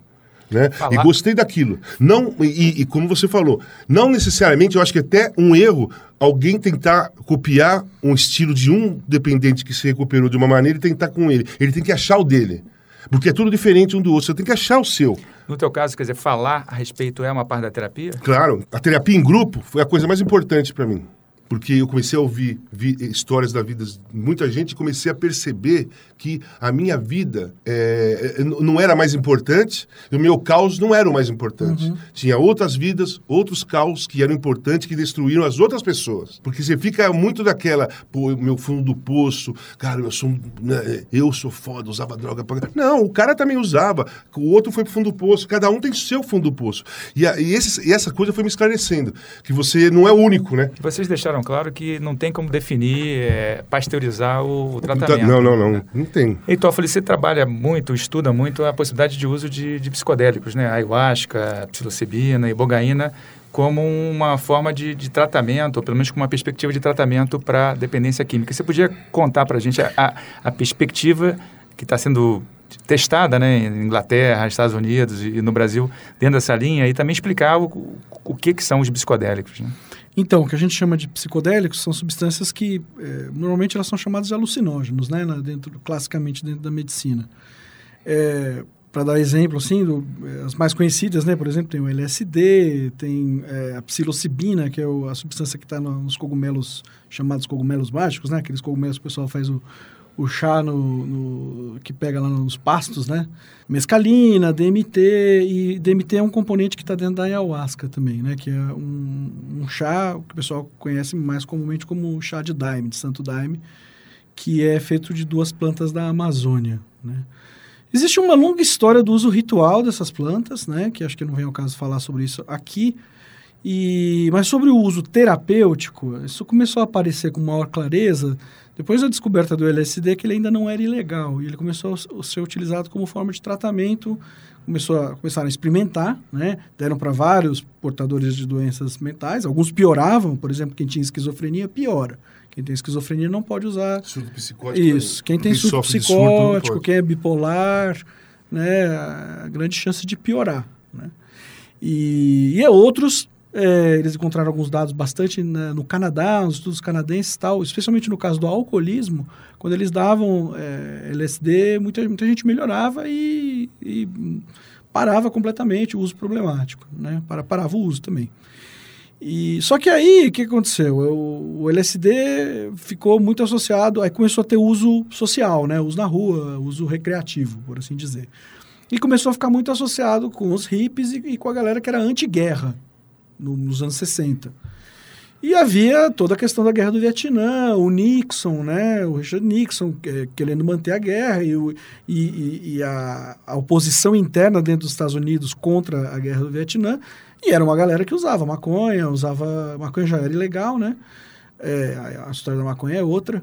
Né? E gostei daquilo. Não, e, e como você falou, não necessariamente, eu acho que até um erro alguém tentar copiar um estilo de um dependente que se recuperou de uma maneira e tentar com ele. Ele tem que achar o dele. Porque é tudo diferente um do outro. Você tem que achar o seu. No teu caso, quer dizer, falar a respeito é uma parte da terapia? Claro, a terapia em grupo foi a coisa mais importante para mim. Porque eu comecei a ouvir vi- histórias da vida de muita gente e comecei a perceber que a minha vida é, é, não era mais importante e o meu caos não era o mais importante. Tinha outras vidas, outros caos que eram importantes, que destruíram as outras pessoas. Porque você fica muito daquela, pô, meu fundo do poço, cara, eu sou, né, eu sou foda, usava droga. Pra... Não, o cara também usava, o outro foi pro fundo do poço, cada um tem seu fundo do poço. E, a- e esse- e essa coisa foi me esclarecendo, que você não é o único, né? Vocês deixaram claro que não tem como definir, é, pasteurizar o, o tratamento. Não, não, não, não tem. E Toffoli, você trabalha muito, estuda muito a possibilidade de uso de, de psicodélicos, né? Ayahuasca, psilocibina, ibogaína, como uma forma de, de tratamento, ou pelo menos com uma perspectiva de tratamento para dependência química. Você podia contar para a gente a perspectiva que está sendo testada né, em Inglaterra, Estados Unidos e no Brasil, dentro dessa linha, e também explicar o, o que, que são os psicodélicos. Né? Então, o que a gente chama de psicodélicos são substâncias que eh, normalmente elas são chamadas de alucinógenos, né, dentro, classicamente dentro da medicina. Para dar exemplo, assim, do- eh, as mais conhecidas, né, por exemplo, tem o LSD, tem eh, a psilocibina, que é o- a substância que está nos cogumelos chamados cogumelos mágicos, né, aqueles cogumelos que o pessoal faz o, o chá no, no- que pega lá nos pastos, né? Mescalina, DMT, e DMT é um componente que está dentro da ayahuasca também, né? Que é um, um chá que o pessoal conhece mais comumente como chá de daime, de santo daime, que é feito de duas plantas da Amazônia, né? Existe uma longa história do uso ritual dessas plantas, né? Que acho que não vem ao caso falar sobre isso aqui. E, mas sobre o uso terapêutico, isso começou a aparecer com maior clareza depois da descoberta do LSD, que ele ainda não era ilegal. E ele começou a ser utilizado como forma de tratamento, começou a, começaram a experimentar, né? deram para vários portadores de doenças mentais, alguns pioravam, por exemplo, quem tinha esquizofrenia piora. Quem tem esquizofrenia não pode usar. Surto psicótico. Isso. Quem tem surto surto psicótico, pode. quem é bipolar, né? A grande chance de piorar, né? E, e outros, é, eles encontraram alguns dados bastante na- no Canadá, nos estudos canadenses tal, especialmente no caso do alcoolismo, quando eles davam é, LSD, muita, muita gente melhorava e, e parava completamente o uso problemático, né? Para, parava o uso também. E, só que aí, o que aconteceu? O, o LSD ficou muito associado, aí começou a ter uso social, né? Uso na rua, uso recreativo, por assim dizer. E começou a ficar muito associado com os hippies e, e com a galera que era anti-guerra, no- nos anos 60. E havia toda a questão da guerra do Vietnã, o Nixon, né? O Richard Nixon eh, querendo manter a guerra e, o- e- e a, a oposição interna dentro dos Estados Unidos contra a guerra do Vietnã. E era uma galera que usava maconha, usava. Maconha já era ilegal, né? É, a, a história da maconha é outra.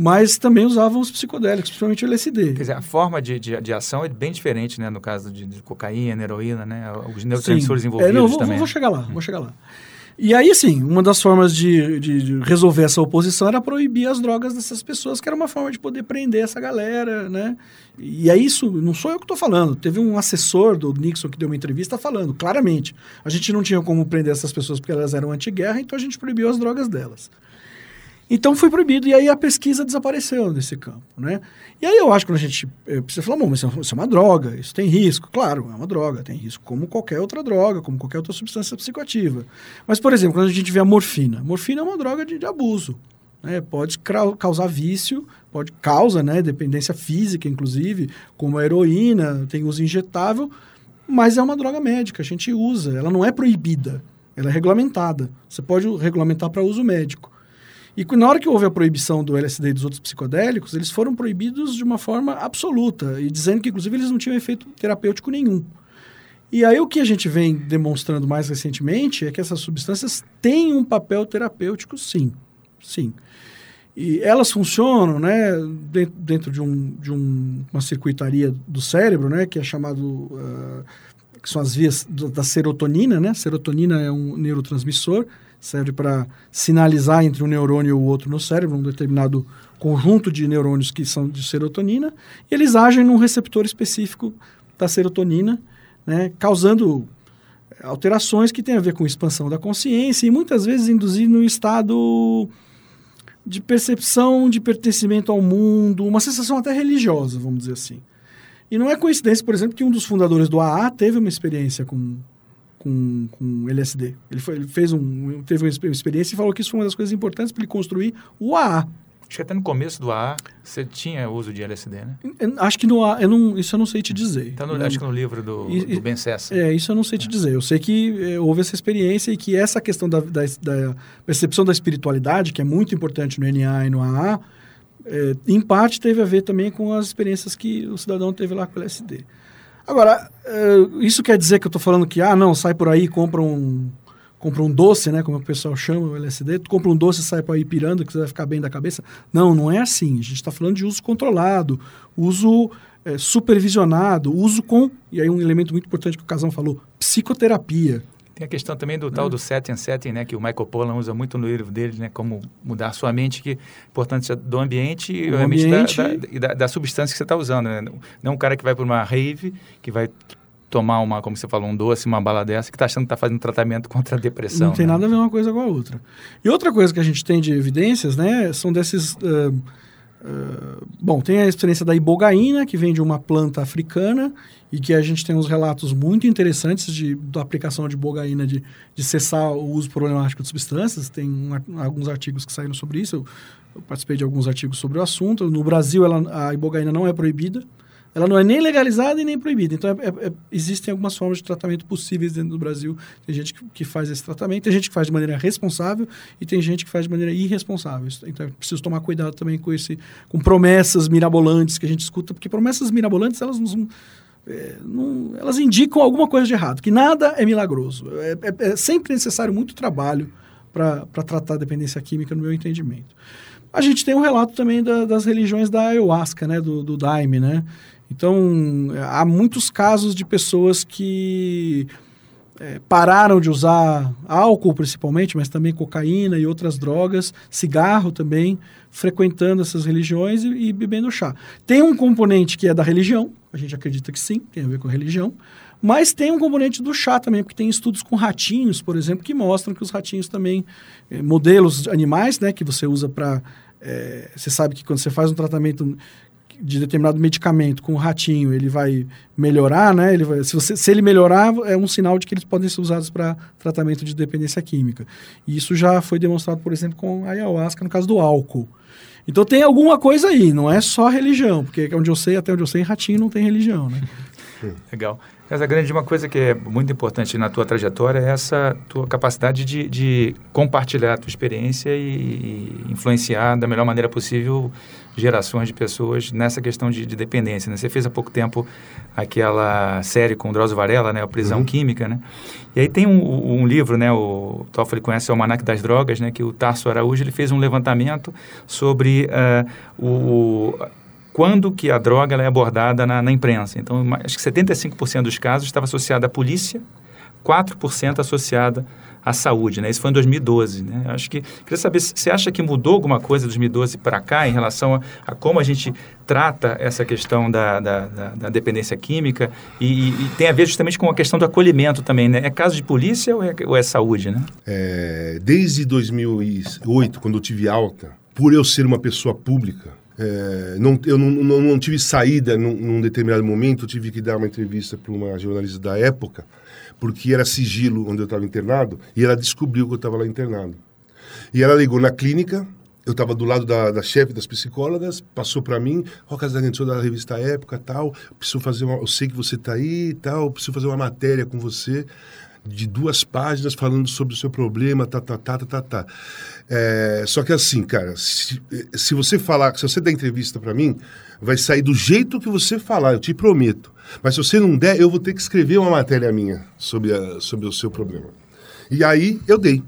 Mas também usavam os psicodélicos, principalmente o LSD. Quer dizer, a forma de, de, de ação é bem diferente, né? No caso de, de cocaína, heroína, né? Os neurotransmissores Sim. envolvidos É, não, vou, também. vou chegar lá, vou chegar lá. E aí, assim, uma das formas de, de- de resolver essa oposição era proibir as drogas dessas pessoas, que era uma forma de poder prender essa galera, né? E é isso, não sou eu que estou falando. Teve um assessor do Nixon que deu uma entrevista falando, claramente. A gente não tinha como prender essas pessoas porque elas eram anti-guerra, então a gente proibiu as drogas delas. Então foi proibido, e aí a pesquisa desapareceu nesse campo, né? E aí eu acho que a gente eh, precisa falar, bom, mas isso é- isso é uma droga, isso tem risco. Claro, é uma droga, tem risco como qualquer outra droga, como qualquer outra substância psicoativa. Mas, por exemplo, quando a gente vê a morfina, morfina é uma droga de, de abuso. Né? Pode causar vício, pode causa né, dependência física, inclusive, como a heroína, tem uso injetável, mas é uma droga médica, a gente usa, ela não é proibida, ela é regulamentada. Você pode regulamentar para uso médico. E na hora que houve a proibição do LSD e dos outros psicodélicos, eles foram proibidos de uma forma absoluta, e dizendo que, inclusive, eles não tinham efeito terapêutico nenhum. E aí o que a gente vem demonstrando mais recentemente é que essas substâncias têm um papel terapêutico, sim. Sim. E elas funcionam né, dentro, de, um, de um- uma circuitaria do cérebro, né, que é chamado... ah, que são as vias da serotonina, né? Serotonina é um neurotransmissor, serve para sinalizar entre um neurônio e o outro no cérebro, um determinado conjunto de neurônios que são de serotonina, e eles agem num receptor específico da serotonina, né? causando alterações que têm a ver com expansão da consciência e muitas vezes induzir no estado de percepção de pertencimento ao mundo, uma sensação até religiosa, vamos dizer assim. E não é coincidência, por exemplo, que um dos fundadores do AA teve uma experiência com, com, com LSD. Ele, foi, ele fez um, teve uma expe- experiência e falou que isso foi uma das coisas importantes para ele construir o AA. Acho que até no começo do AA você tinha uso de LSD, né? Acho que no AA, eu não, isso eu não sei te dizer. Então, no- Eu- acho que no livro do, E- do Ben Sessa. É, isso eu não sei te dizer. Eu sei que eh, houve essa experiência e que essa questão da, da, da percepção da espiritualidade, que é muito importante no NA e no AA, eh, em parte teve a ver também com as experiências que o cidadão teve lá com o LSD. Agora, eh, isso quer dizer que eu estou falando que, ah, não, sai por aí e compra um, compra um doce, né, como o pessoal chama o LSD, tu compra um doce e sai por aí pirando que você vai ficar bem da cabeça. Não, não é assim. A gente está falando de uso controlado, uso eh, supervisionado, uso com, e aí um elemento muito importante que o Casão falou, psicoterapia. Tem a questão também do tal do setting setting, né? Que o Michael Pollan usa muito no livro dele, né? Como mudar sua mente, que a importância do ambiente e ambiente- Da, e da, da substância que você está usando, né? Não um cara que vai para uma rave, que vai tomar uma, como você falou, um doce, uma bala dessa, que está achando que está fazendo tratamento contra a depressão. não tem né? nada a ver uma coisa com a outra. E outra coisa que a gente tem de evidências, né, são desses... ah, ah, bom, tem a experiência da ibogaína, que vem de uma planta africana, e que a gente tem uns relatos muito interessantes de, da aplicação de ibogaína de, de cessar o uso problemático de substâncias. Tem um alguns artigos que saíram sobre isso. Eu, eu participei de alguns artigos sobre o assunto. No Brasil, ela, a ibogaína não é proibida. Ela não é nem legalizada e nem proibida. Então, é- é- é- existem algumas formas de tratamento possíveis dentro do Brasil. Tem gente que, que faz esse tratamento, tem gente que faz de maneira responsável e tem gente que faz de maneira irresponsável. Então, é preciso tomar cuidado também com esse, com promessas mirabolantes que a gente escuta, porque promessas mirabolantes, elas não, é, não, elas indicam alguma coisa de errado, que nada é milagroso. É, é, é sempre necessário muito trabalho para tratar a dependência química, no meu entendimento. A gente tem um relato também da, das religiões da ayahuasca, né, do, do daime, né? Então, há muitos casos de pessoas que é, pararam de usar álcool, principalmente, mas também cocaína e outras drogas, cigarro também, frequentando essas religiões e, e bebendo chá. Tem um componente que é da religião, a gente acredita que sim, tem a ver com a religião, mas tem um componente do chá também, porque tem estudos com ratinhos, por exemplo, que mostram que os ratinhos também, é, modelos animais, né, que você usa para. É, você sabe que quando você faz um tratamento de determinado medicamento com o ratinho, ele vai melhorar, né? Ele vai, se, você, se ele melhorar, é um sinal de que eles podem ser usados para tratamento de dependência química. E isso já foi demonstrado, por exemplo, com a ayahuasca, no caso do álcool. Então tem alguma coisa aí, não é só religião, porque onde eu sei, até onde eu sei, ratinho não tem religião, né? Legal. Casa Grande, uma coisa que é muito importante na tua trajetória é essa tua capacidade de, de compartilhar a tua experiência e, e, influenciar da melhor maneira possível gerações de pessoas nessa questão de, de dependência. Né? Você fez há pouco tempo aquela série com o Drauzio Varela, né? A Prisão uhum. Química, né? E aí tem um, um livro, né? O Toffoli conhece o Almanac das Drogas, né? Que o Tarso Araújo ele fez um levantamento sobre uh, o quando que a droga é abordada na, na imprensa. Então, acho que 75% dos casos estava associada à polícia, 4% associada à saúde, né? Isso foi em 2012, né? Acho que queria saber se você acha que mudou alguma coisa de 2012 para cá em relação a, a, como a gente trata essa questão da, da, da, da dependência química e, e, tem a ver justamente com a questão do acolhimento também, né? É caso de polícia ou é, ou é saúde, né? É, desde 2008, quando eu tive alta, por eu ser uma pessoa pública, é, não, eu não, não, não, tive saída num, num, determinado momento, tive que dar uma entrevista para uma jornalista da época, porque era sigilo onde eu estava internado, e ela descobriu que eu estava lá internado. E ela ligou na clínica, eu estava do lado da, da chefe das psicólogas, passou para mim, ó, oh, Casagrande, sou da revista Época, tal, preciso fazer uma, eu sei que você está aí, tal, preciso fazer uma matéria com você de duas páginas falando sobre o seu problema, tá, tá, tá, tá, tá, tá. É, só que assim, cara, se, se você falar, se você der entrevista para mim, vai sair do jeito que você falar, eu te prometo. Mas se você não der, eu vou ter que escrever uma matéria minha sobre, a, sobre o seu problema. E aí eu dei.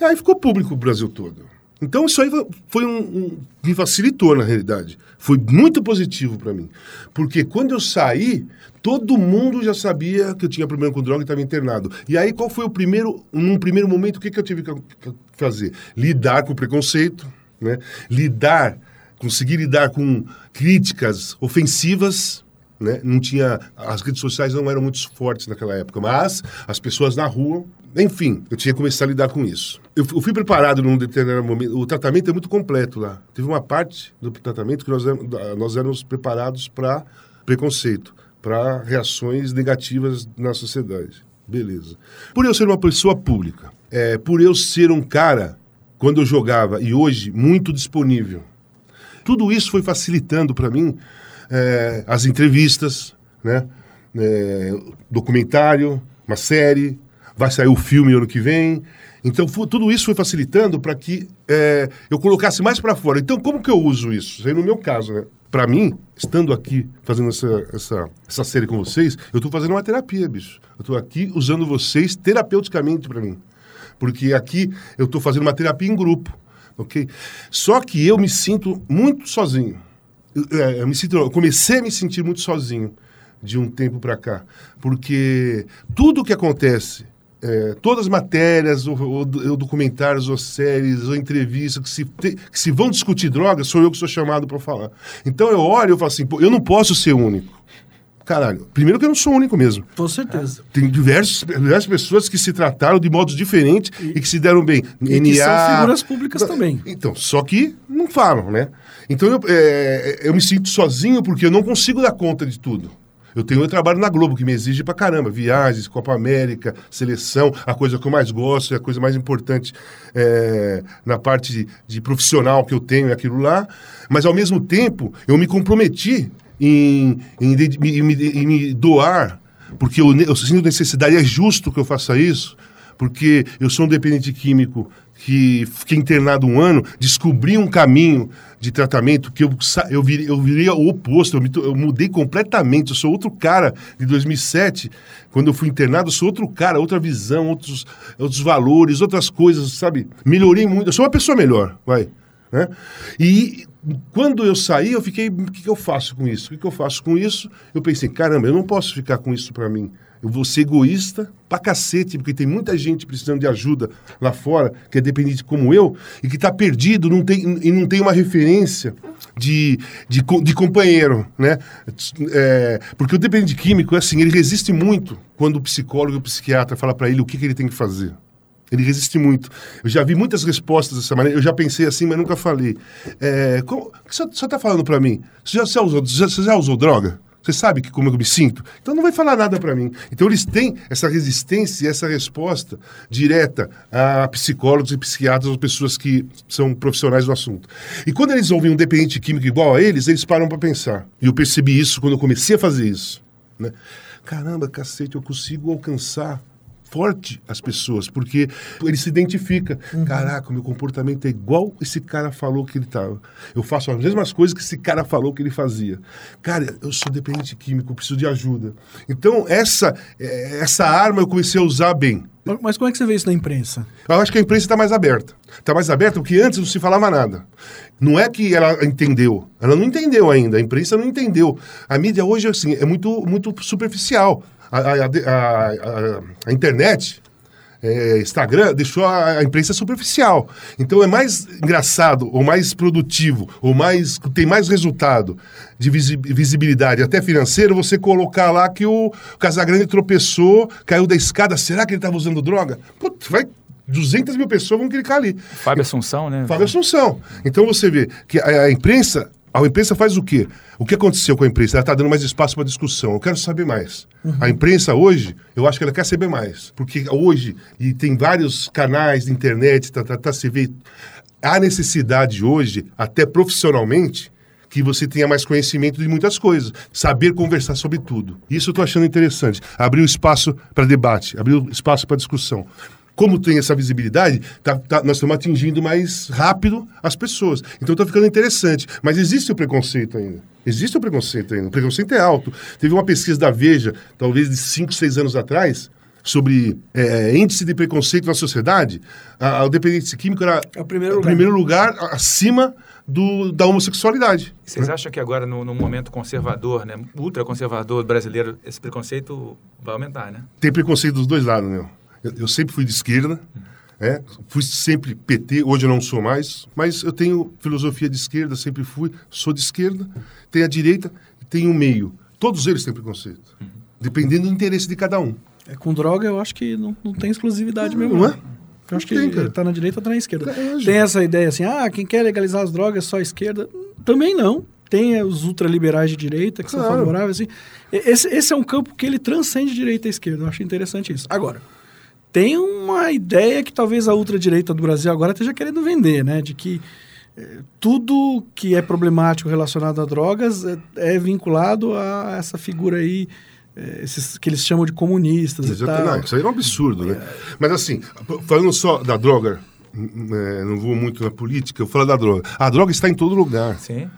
E aí ficou público o Brasil todo. Então isso aí foi um, um me facilitou na realidade. Foi muito positivo para mim, porque quando eu saí, todo mundo já sabia que eu tinha problema com droga e estava internado. E aí qual foi o primeiro, num primeiro momento, o que, que eu tive que fazer? Lidar com o preconceito, né? Lidar, conseguir lidar com críticas ofensivas né? Não tinha as redes sociais não eram muito fortes naquela época, mas as pessoas na rua enfim, eu tinha que começar a lidar com isso. Eu, fui preparado num determinado momento. O tratamento é muito completo lá. Teve uma parte do tratamento que nós, nós éramos preparados para preconceito, para reações negativas na sociedade. Beleza. Por eu ser uma pessoa pública, é, por eu ser um cara, quando eu jogava, e hoje, muito disponível, tudo isso foi facilitando para mim é, as entrevistas, né? É, documentário, uma série, vai sair o filme ano que vem. Então, tudo isso foi facilitando para que é, eu colocasse mais para fora. Então, como que eu uso isso? Isso aí no meu caso, né? Para mim, estando aqui fazendo essa, essa, essa série com vocês, eu estou fazendo uma terapia, bicho. Eu estou aqui usando vocês terapeuticamente para mim. Porque aqui eu estou fazendo uma terapia em grupo, ok? Só que eu me sinto muito sozinho. Eu, é, eu me sinto, eu comecei a me sentir muito sozinho de um tempo para cá. Porque tudo que acontece é, todas as matérias, ou, ou, ou, documentários, ou séries, ou entrevistas que se, te, que se vão discutir drogas, sou eu que sou chamado para falar. Então eu olho e falo assim, eu não posso ser único. Caralho, primeiro que eu não sou único mesmo. Com certeza. Tem diversos, diversas pessoas que se trataram de modos diferentes e, e que se deram bem. E NA, são figuras públicas também. Então, só que não falam, né? Então eu, é, eu me sinto sozinho porque eu não consigo dar conta de tudo. Eu tenho eu trabalho na Globo, que me exige pra caramba. Viagens, Copa América, seleção, a coisa que eu mais gosto, é a coisa mais importante é, na parte de, de profissional que eu tenho, é aquilo lá. Mas, ao mesmo tempo, eu me comprometi em, em, em, em me doar, porque eu, eu sinto necessidade, é justo que eu faça isso, porque eu sou um dependente químico que fiquei internado um ano, descobri um caminho de tratamento que eu, eu, virei, eu virei o oposto, eu, me eu mudei completamente, eu sou outro cara de 2007, quando eu fui internado, eu sou outro cara, outra visão, outros, outros valores, outras coisas, sabe? Melhorei muito, eu sou uma pessoa melhor, vai. Né? E quando eu saí, eu fiquei, o que, que eu faço com isso? O que, que eu faço com isso? Eu pensei, caramba, eu não posso ficar com isso pra mim. Eu vou ser egoísta pra cacete, porque tem muita gente precisando de ajuda lá fora, que é dependente como eu, e que tá perdido não tem, e não tem uma referência de, de, de companheiro, né? É, porque o dependente químico, é assim, ele resiste muito quando o psicólogo e o psiquiatra falam pra ele o que, que ele tem que fazer. Ele resiste muito. Eu já vi muitas respostas dessa maneira. Eu já pensei assim, mas nunca falei. É, como, o que você está falando para mim? Você já, você, usou, você já usou droga? Você sabe que como eu me sinto? Então não vai falar nada para mim. Então eles têm essa resistência e essa resposta direta a psicólogos e psiquiatras ou pessoas que são profissionais do assunto. E quando eles ouvem um dependente químico igual a eles, eles param para pensar. E eu percebi isso quando eu comecei a fazer isso. Né? Caramba, cacete, eu consigo alcançar forte as pessoas, porque ele se identifica. Caraca, o meu comportamento é igual esse cara falou que ele tava. Eu faço as mesmas coisas que esse cara falou que ele fazia. Cara, eu sou dependente químico, preciso de ajuda. Então, essa, eh, essa arma eu comecei a usar bem. Mas- Mas como é que você vê isso na imprensa? Eu acho que a imprensa está mais aberta. Está mais aberta porque antes não se falava nada. Não é que ela entendeu. Ela não entendeu ainda. A imprensa não entendeu. A mídia hoje assim, é muito, muito superficial. A, a- a- a- internet, é, Instagram, deixou a, a imprensa superficial. Então é mais engraçado, ou mais produtivo, ou mais tem mais resultado de visi- visibilidade, até financeiro, você colocar lá que o Casagrande tropeçou, caiu da escada. Será que ele estava usando droga? Putz, vai 200 mil pessoas vão clicar ali. Fábio Assunção, né? Fábio Assunção. Então você vê que a, a imprensa, a imprensa faz o quê? O que aconteceu com a imprensa? Ela está dando mais espaço para discussão. Eu quero saber mais. A imprensa hoje, eu acho que ela quer saber mais. Porque hoje, e tem vários canais de internet, tá, tá, tá, você vê, há necessidade hoje, até profissionalmente, que você tenha mais conhecimento de muitas coisas, saber conversar sobre tudo. Isso eu estou achando interessante. Abrir o espaço para debate, abrir o espaço para discussão. Como tem essa visibilidade, tá- tá- nós estamos atingindo mais rápido as pessoas. Então está ficando interessante. Mas existe o preconceito ainda. Existe o preconceito ainda. O preconceito é alto. Teve uma pesquisa da Veja, talvez de 5, 6 anos atrás, sobre é, índice de preconceito na sociedade. A, a- o dependente químico era É o primeiro lugar. primeiro lugar acima do, da homossexualidade. Vocês acham que agora, no, no momento conservador, né, ultraconservador brasileiro, esse preconceito vai aumentar, né? Tem preconceito dos dois lados, meu. Eu, eu sempre fui de esquerda, né? fui sempre PT, hoje eu não sou mais, mas eu tenho filosofia de esquerda, sempre fui, sou de esquerda, tem a direita e tem o meio. Todos eles têm preconceito, dependendo do interesse de cada um. É, com droga, eu acho que não, não tem exclusividade Não, mesmo. não é? Eu acho tem, que cara. tá na direita ou tá na esquerda. É, lógico. tem essa ideia assim, ah, quem quer legalizar as drogas é só a esquerda. Também não. Tem os ultraliberais de direita que são Claro. favoráveis. Assim. Esse, esse é um campo que ele transcende direita e esquerda. Eu acho interessante isso. Agora, tem uma ideia que talvez a ultradireita do Brasil agora esteja querendo vender, né? De que eh, tudo que é problemático relacionado a drogas é, é vinculado a essa figura aí, eh, esses, que eles chamam de comunistas e tal. não, isso aí é um absurdo, né? Mas assim, falando só da droga, é, não vou muito na política, eu falo da droga. A droga está em todo lugar. Sim.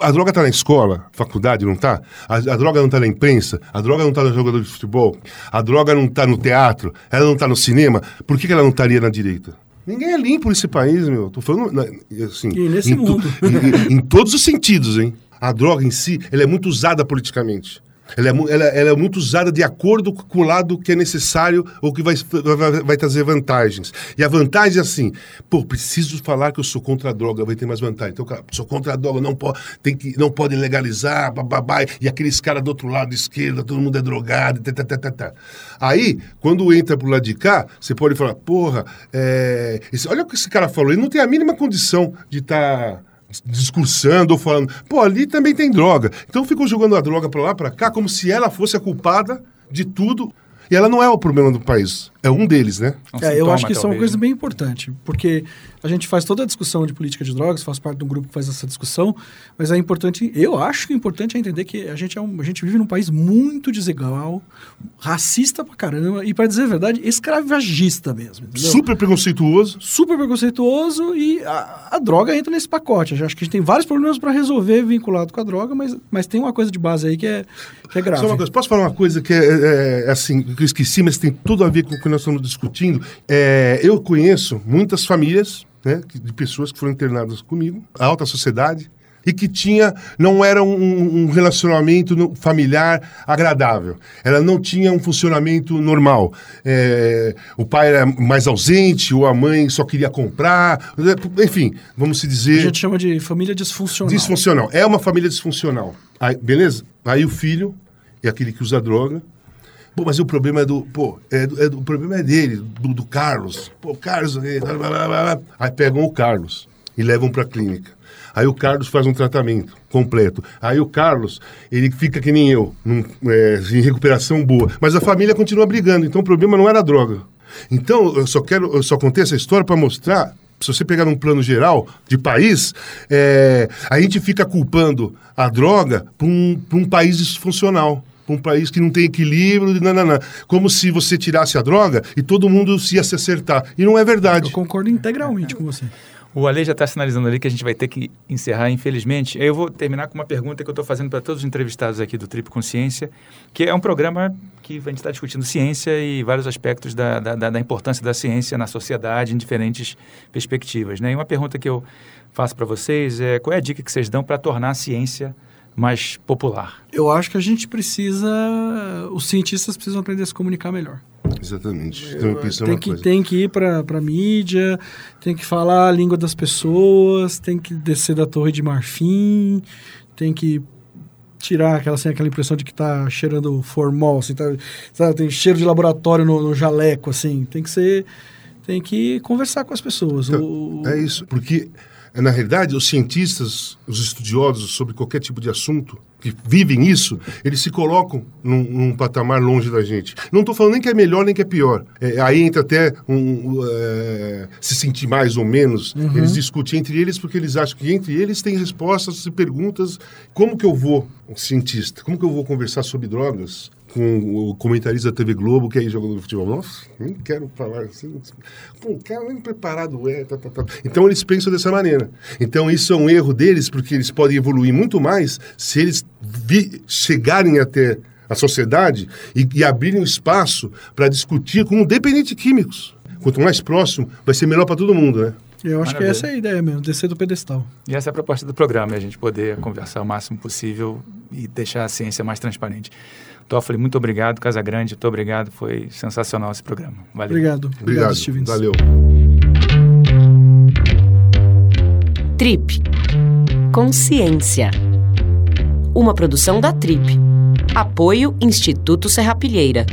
A droga está na escola, faculdade, não está? A, a droga não está na imprensa, a droga não está no jogador de futebol, a droga não está no teatro, ela não está no cinema. Por que, que ela não estaria na direita? Ninguém é limpo nesse país, meu. Tô falando na- assim. E nesse em, mundo. em, em todos os sentidos, hein? A droga em si, ela é muito usada politicamente. Ela é, ela- ela é muito usada de acordo com o lado que é necessário ou que vai, vai, vai trazer vantagens. E a vantagem é assim, pô, preciso falar que eu sou contra a droga, vai ter mais vantagem. Então, cara, sou contra a droga, não, po tem que, não pode legalizar, bababá, e aqueles caras do outro lado, esquerda, todo mundo é drogado, tá, tá, tá, tá, tá. Aí, quando entra pro lado de cá, você pode falar, porra, é, esse- olha o que esse cara falou, ele não tem a mínima condição de estar discursando ou falando, pô, ali também tem droga. Então ficam jogando a droga pra lá, pra cá, como se ela fosse a culpada de tudo. E ela não é o problema do país. É um deles, né? Um É, eu acho que isso é uma coisa né? bem importante, porque a gente faz toda a discussão de política de drogas, faz parte de um grupo que faz essa discussão, mas é importante, eu acho que é importante é entender que a gente, é um, a gente vive num país muito desigual, racista pra caramba, e para dizer a verdade, escravagista mesmo. entendeu? Super preconceituoso. super preconceituoso e a, a droga entra nesse pacote. Eu acho que a gente tem vários problemas para resolver vinculado com a droga, mas, mas tem uma coisa de base aí que é, que é grave. Só uma coisa, posso falar uma coisa que é, é, é, assim, que eu esqueci, mas tem tudo a ver com o que nós estamos discutindo. É, eu conheço muitas famílias né, de pessoas que foram internadas comigo, a alta sociedade, e que tinha, não era um, um relacionamento familiar agradável. Ela não tinha um funcionamento normal. É, o pai era mais ausente, ou a mãe só queria comprar, enfim, vamos se A dizer gente chama de família disfuncional. disfuncional. É uma família disfuncional. Aí, beleza? Aí o filho é aquele que usa droga. Pô, mas o problema é do. Pô, é do, é do- o problema é dele, do, do Carlos. Pô, Carlos. é, blá, blá, blá. Aí pegam o Carlos e levam para a clínica. Aí o Carlos faz um tratamento completo. Aí o Carlos, ele fica que nem eu, num, é, em recuperação boa. Mas a família continua brigando. Então o problema não era a droga. Então, eu só quero, eu só contei essa história para mostrar se você pegar num plano geral de país, é, a gente fica culpando a droga para um, um país disfuncional. Para um país que não tem equilíbrio, nananã. como se você tirasse a droga e todo mundo se ia se acertar. E não é Eu verdade. concordo integralmente com você. O Ale já está sinalizando ali que a gente vai ter que encerrar, infelizmente. Eu vou terminar com uma pergunta que eu estou fazendo para todos os entrevistados aqui do Trip Consciência, que é um programa que a gente está discutindo ciência e vários aspectos da, da, da- da importância da ciência na sociedade em diferentes perspectivas. Né? E uma pergunta que eu faço para vocês é qual é a dica que vocês dão para tornar a ciência mais popular? Eu acho que a gente precisa. Os cientistas precisam aprender a se comunicar melhor. Exatamente. Então eu penso Tem uma que, coisa. tem que ir para a mídia, tem que falar a língua das pessoas, tem que descer da torre de marfim, tem que tirar aquela, assim, aquela impressão de que tá cheirando formol, assim, tá, sabe, tem cheiro de laboratório no, no jaleco, assim. Tem que ser. Tem que conversar com as pessoas. Então, O- É isso, porque na realidade os cientistas, os estudiosos sobre qualquer tipo de assunto que vivem isso, eles se colocam num, num patamar longe da gente. Não estou falando nem que é melhor nem que é pior. É, aí entra até um, é, se sentir mais ou menos. Eles discutem entre eles porque eles acham que entre eles tem respostas e perguntas. Como que eu vou, um cientista, como que eu vou conversar sobre drogas? Com o comentarista da TV Globo, que é aí jogador de futebol. Nossa, nem quero falar assim. Pô, o cara nem preparado é. Tá, tá, tá. Então eles pensam dessa maneira. Então isso é um erro deles, porque eles podem evoluir muito mais se eles vi- chegarem até a sociedade e, e abrirem um espaço para discutir com dependentes químicos. Quanto mais próximo, vai ser melhor para todo mundo, né? Eu acho que Maravilha. essa é a ideia mesmo, descer do pedestal. E essa é a proposta do programa, é a gente poder conversar o máximo possível e deixar a ciência mais transparente. Toffoli, muito obrigado. Casa Grande, muito obrigado. Foi sensacional esse programa. Valeu. Obrigado. Obrigado. Stevens. Valeu. Trip. Consciência. Uma produção da Trip. Apoio Instituto Serrapilheira.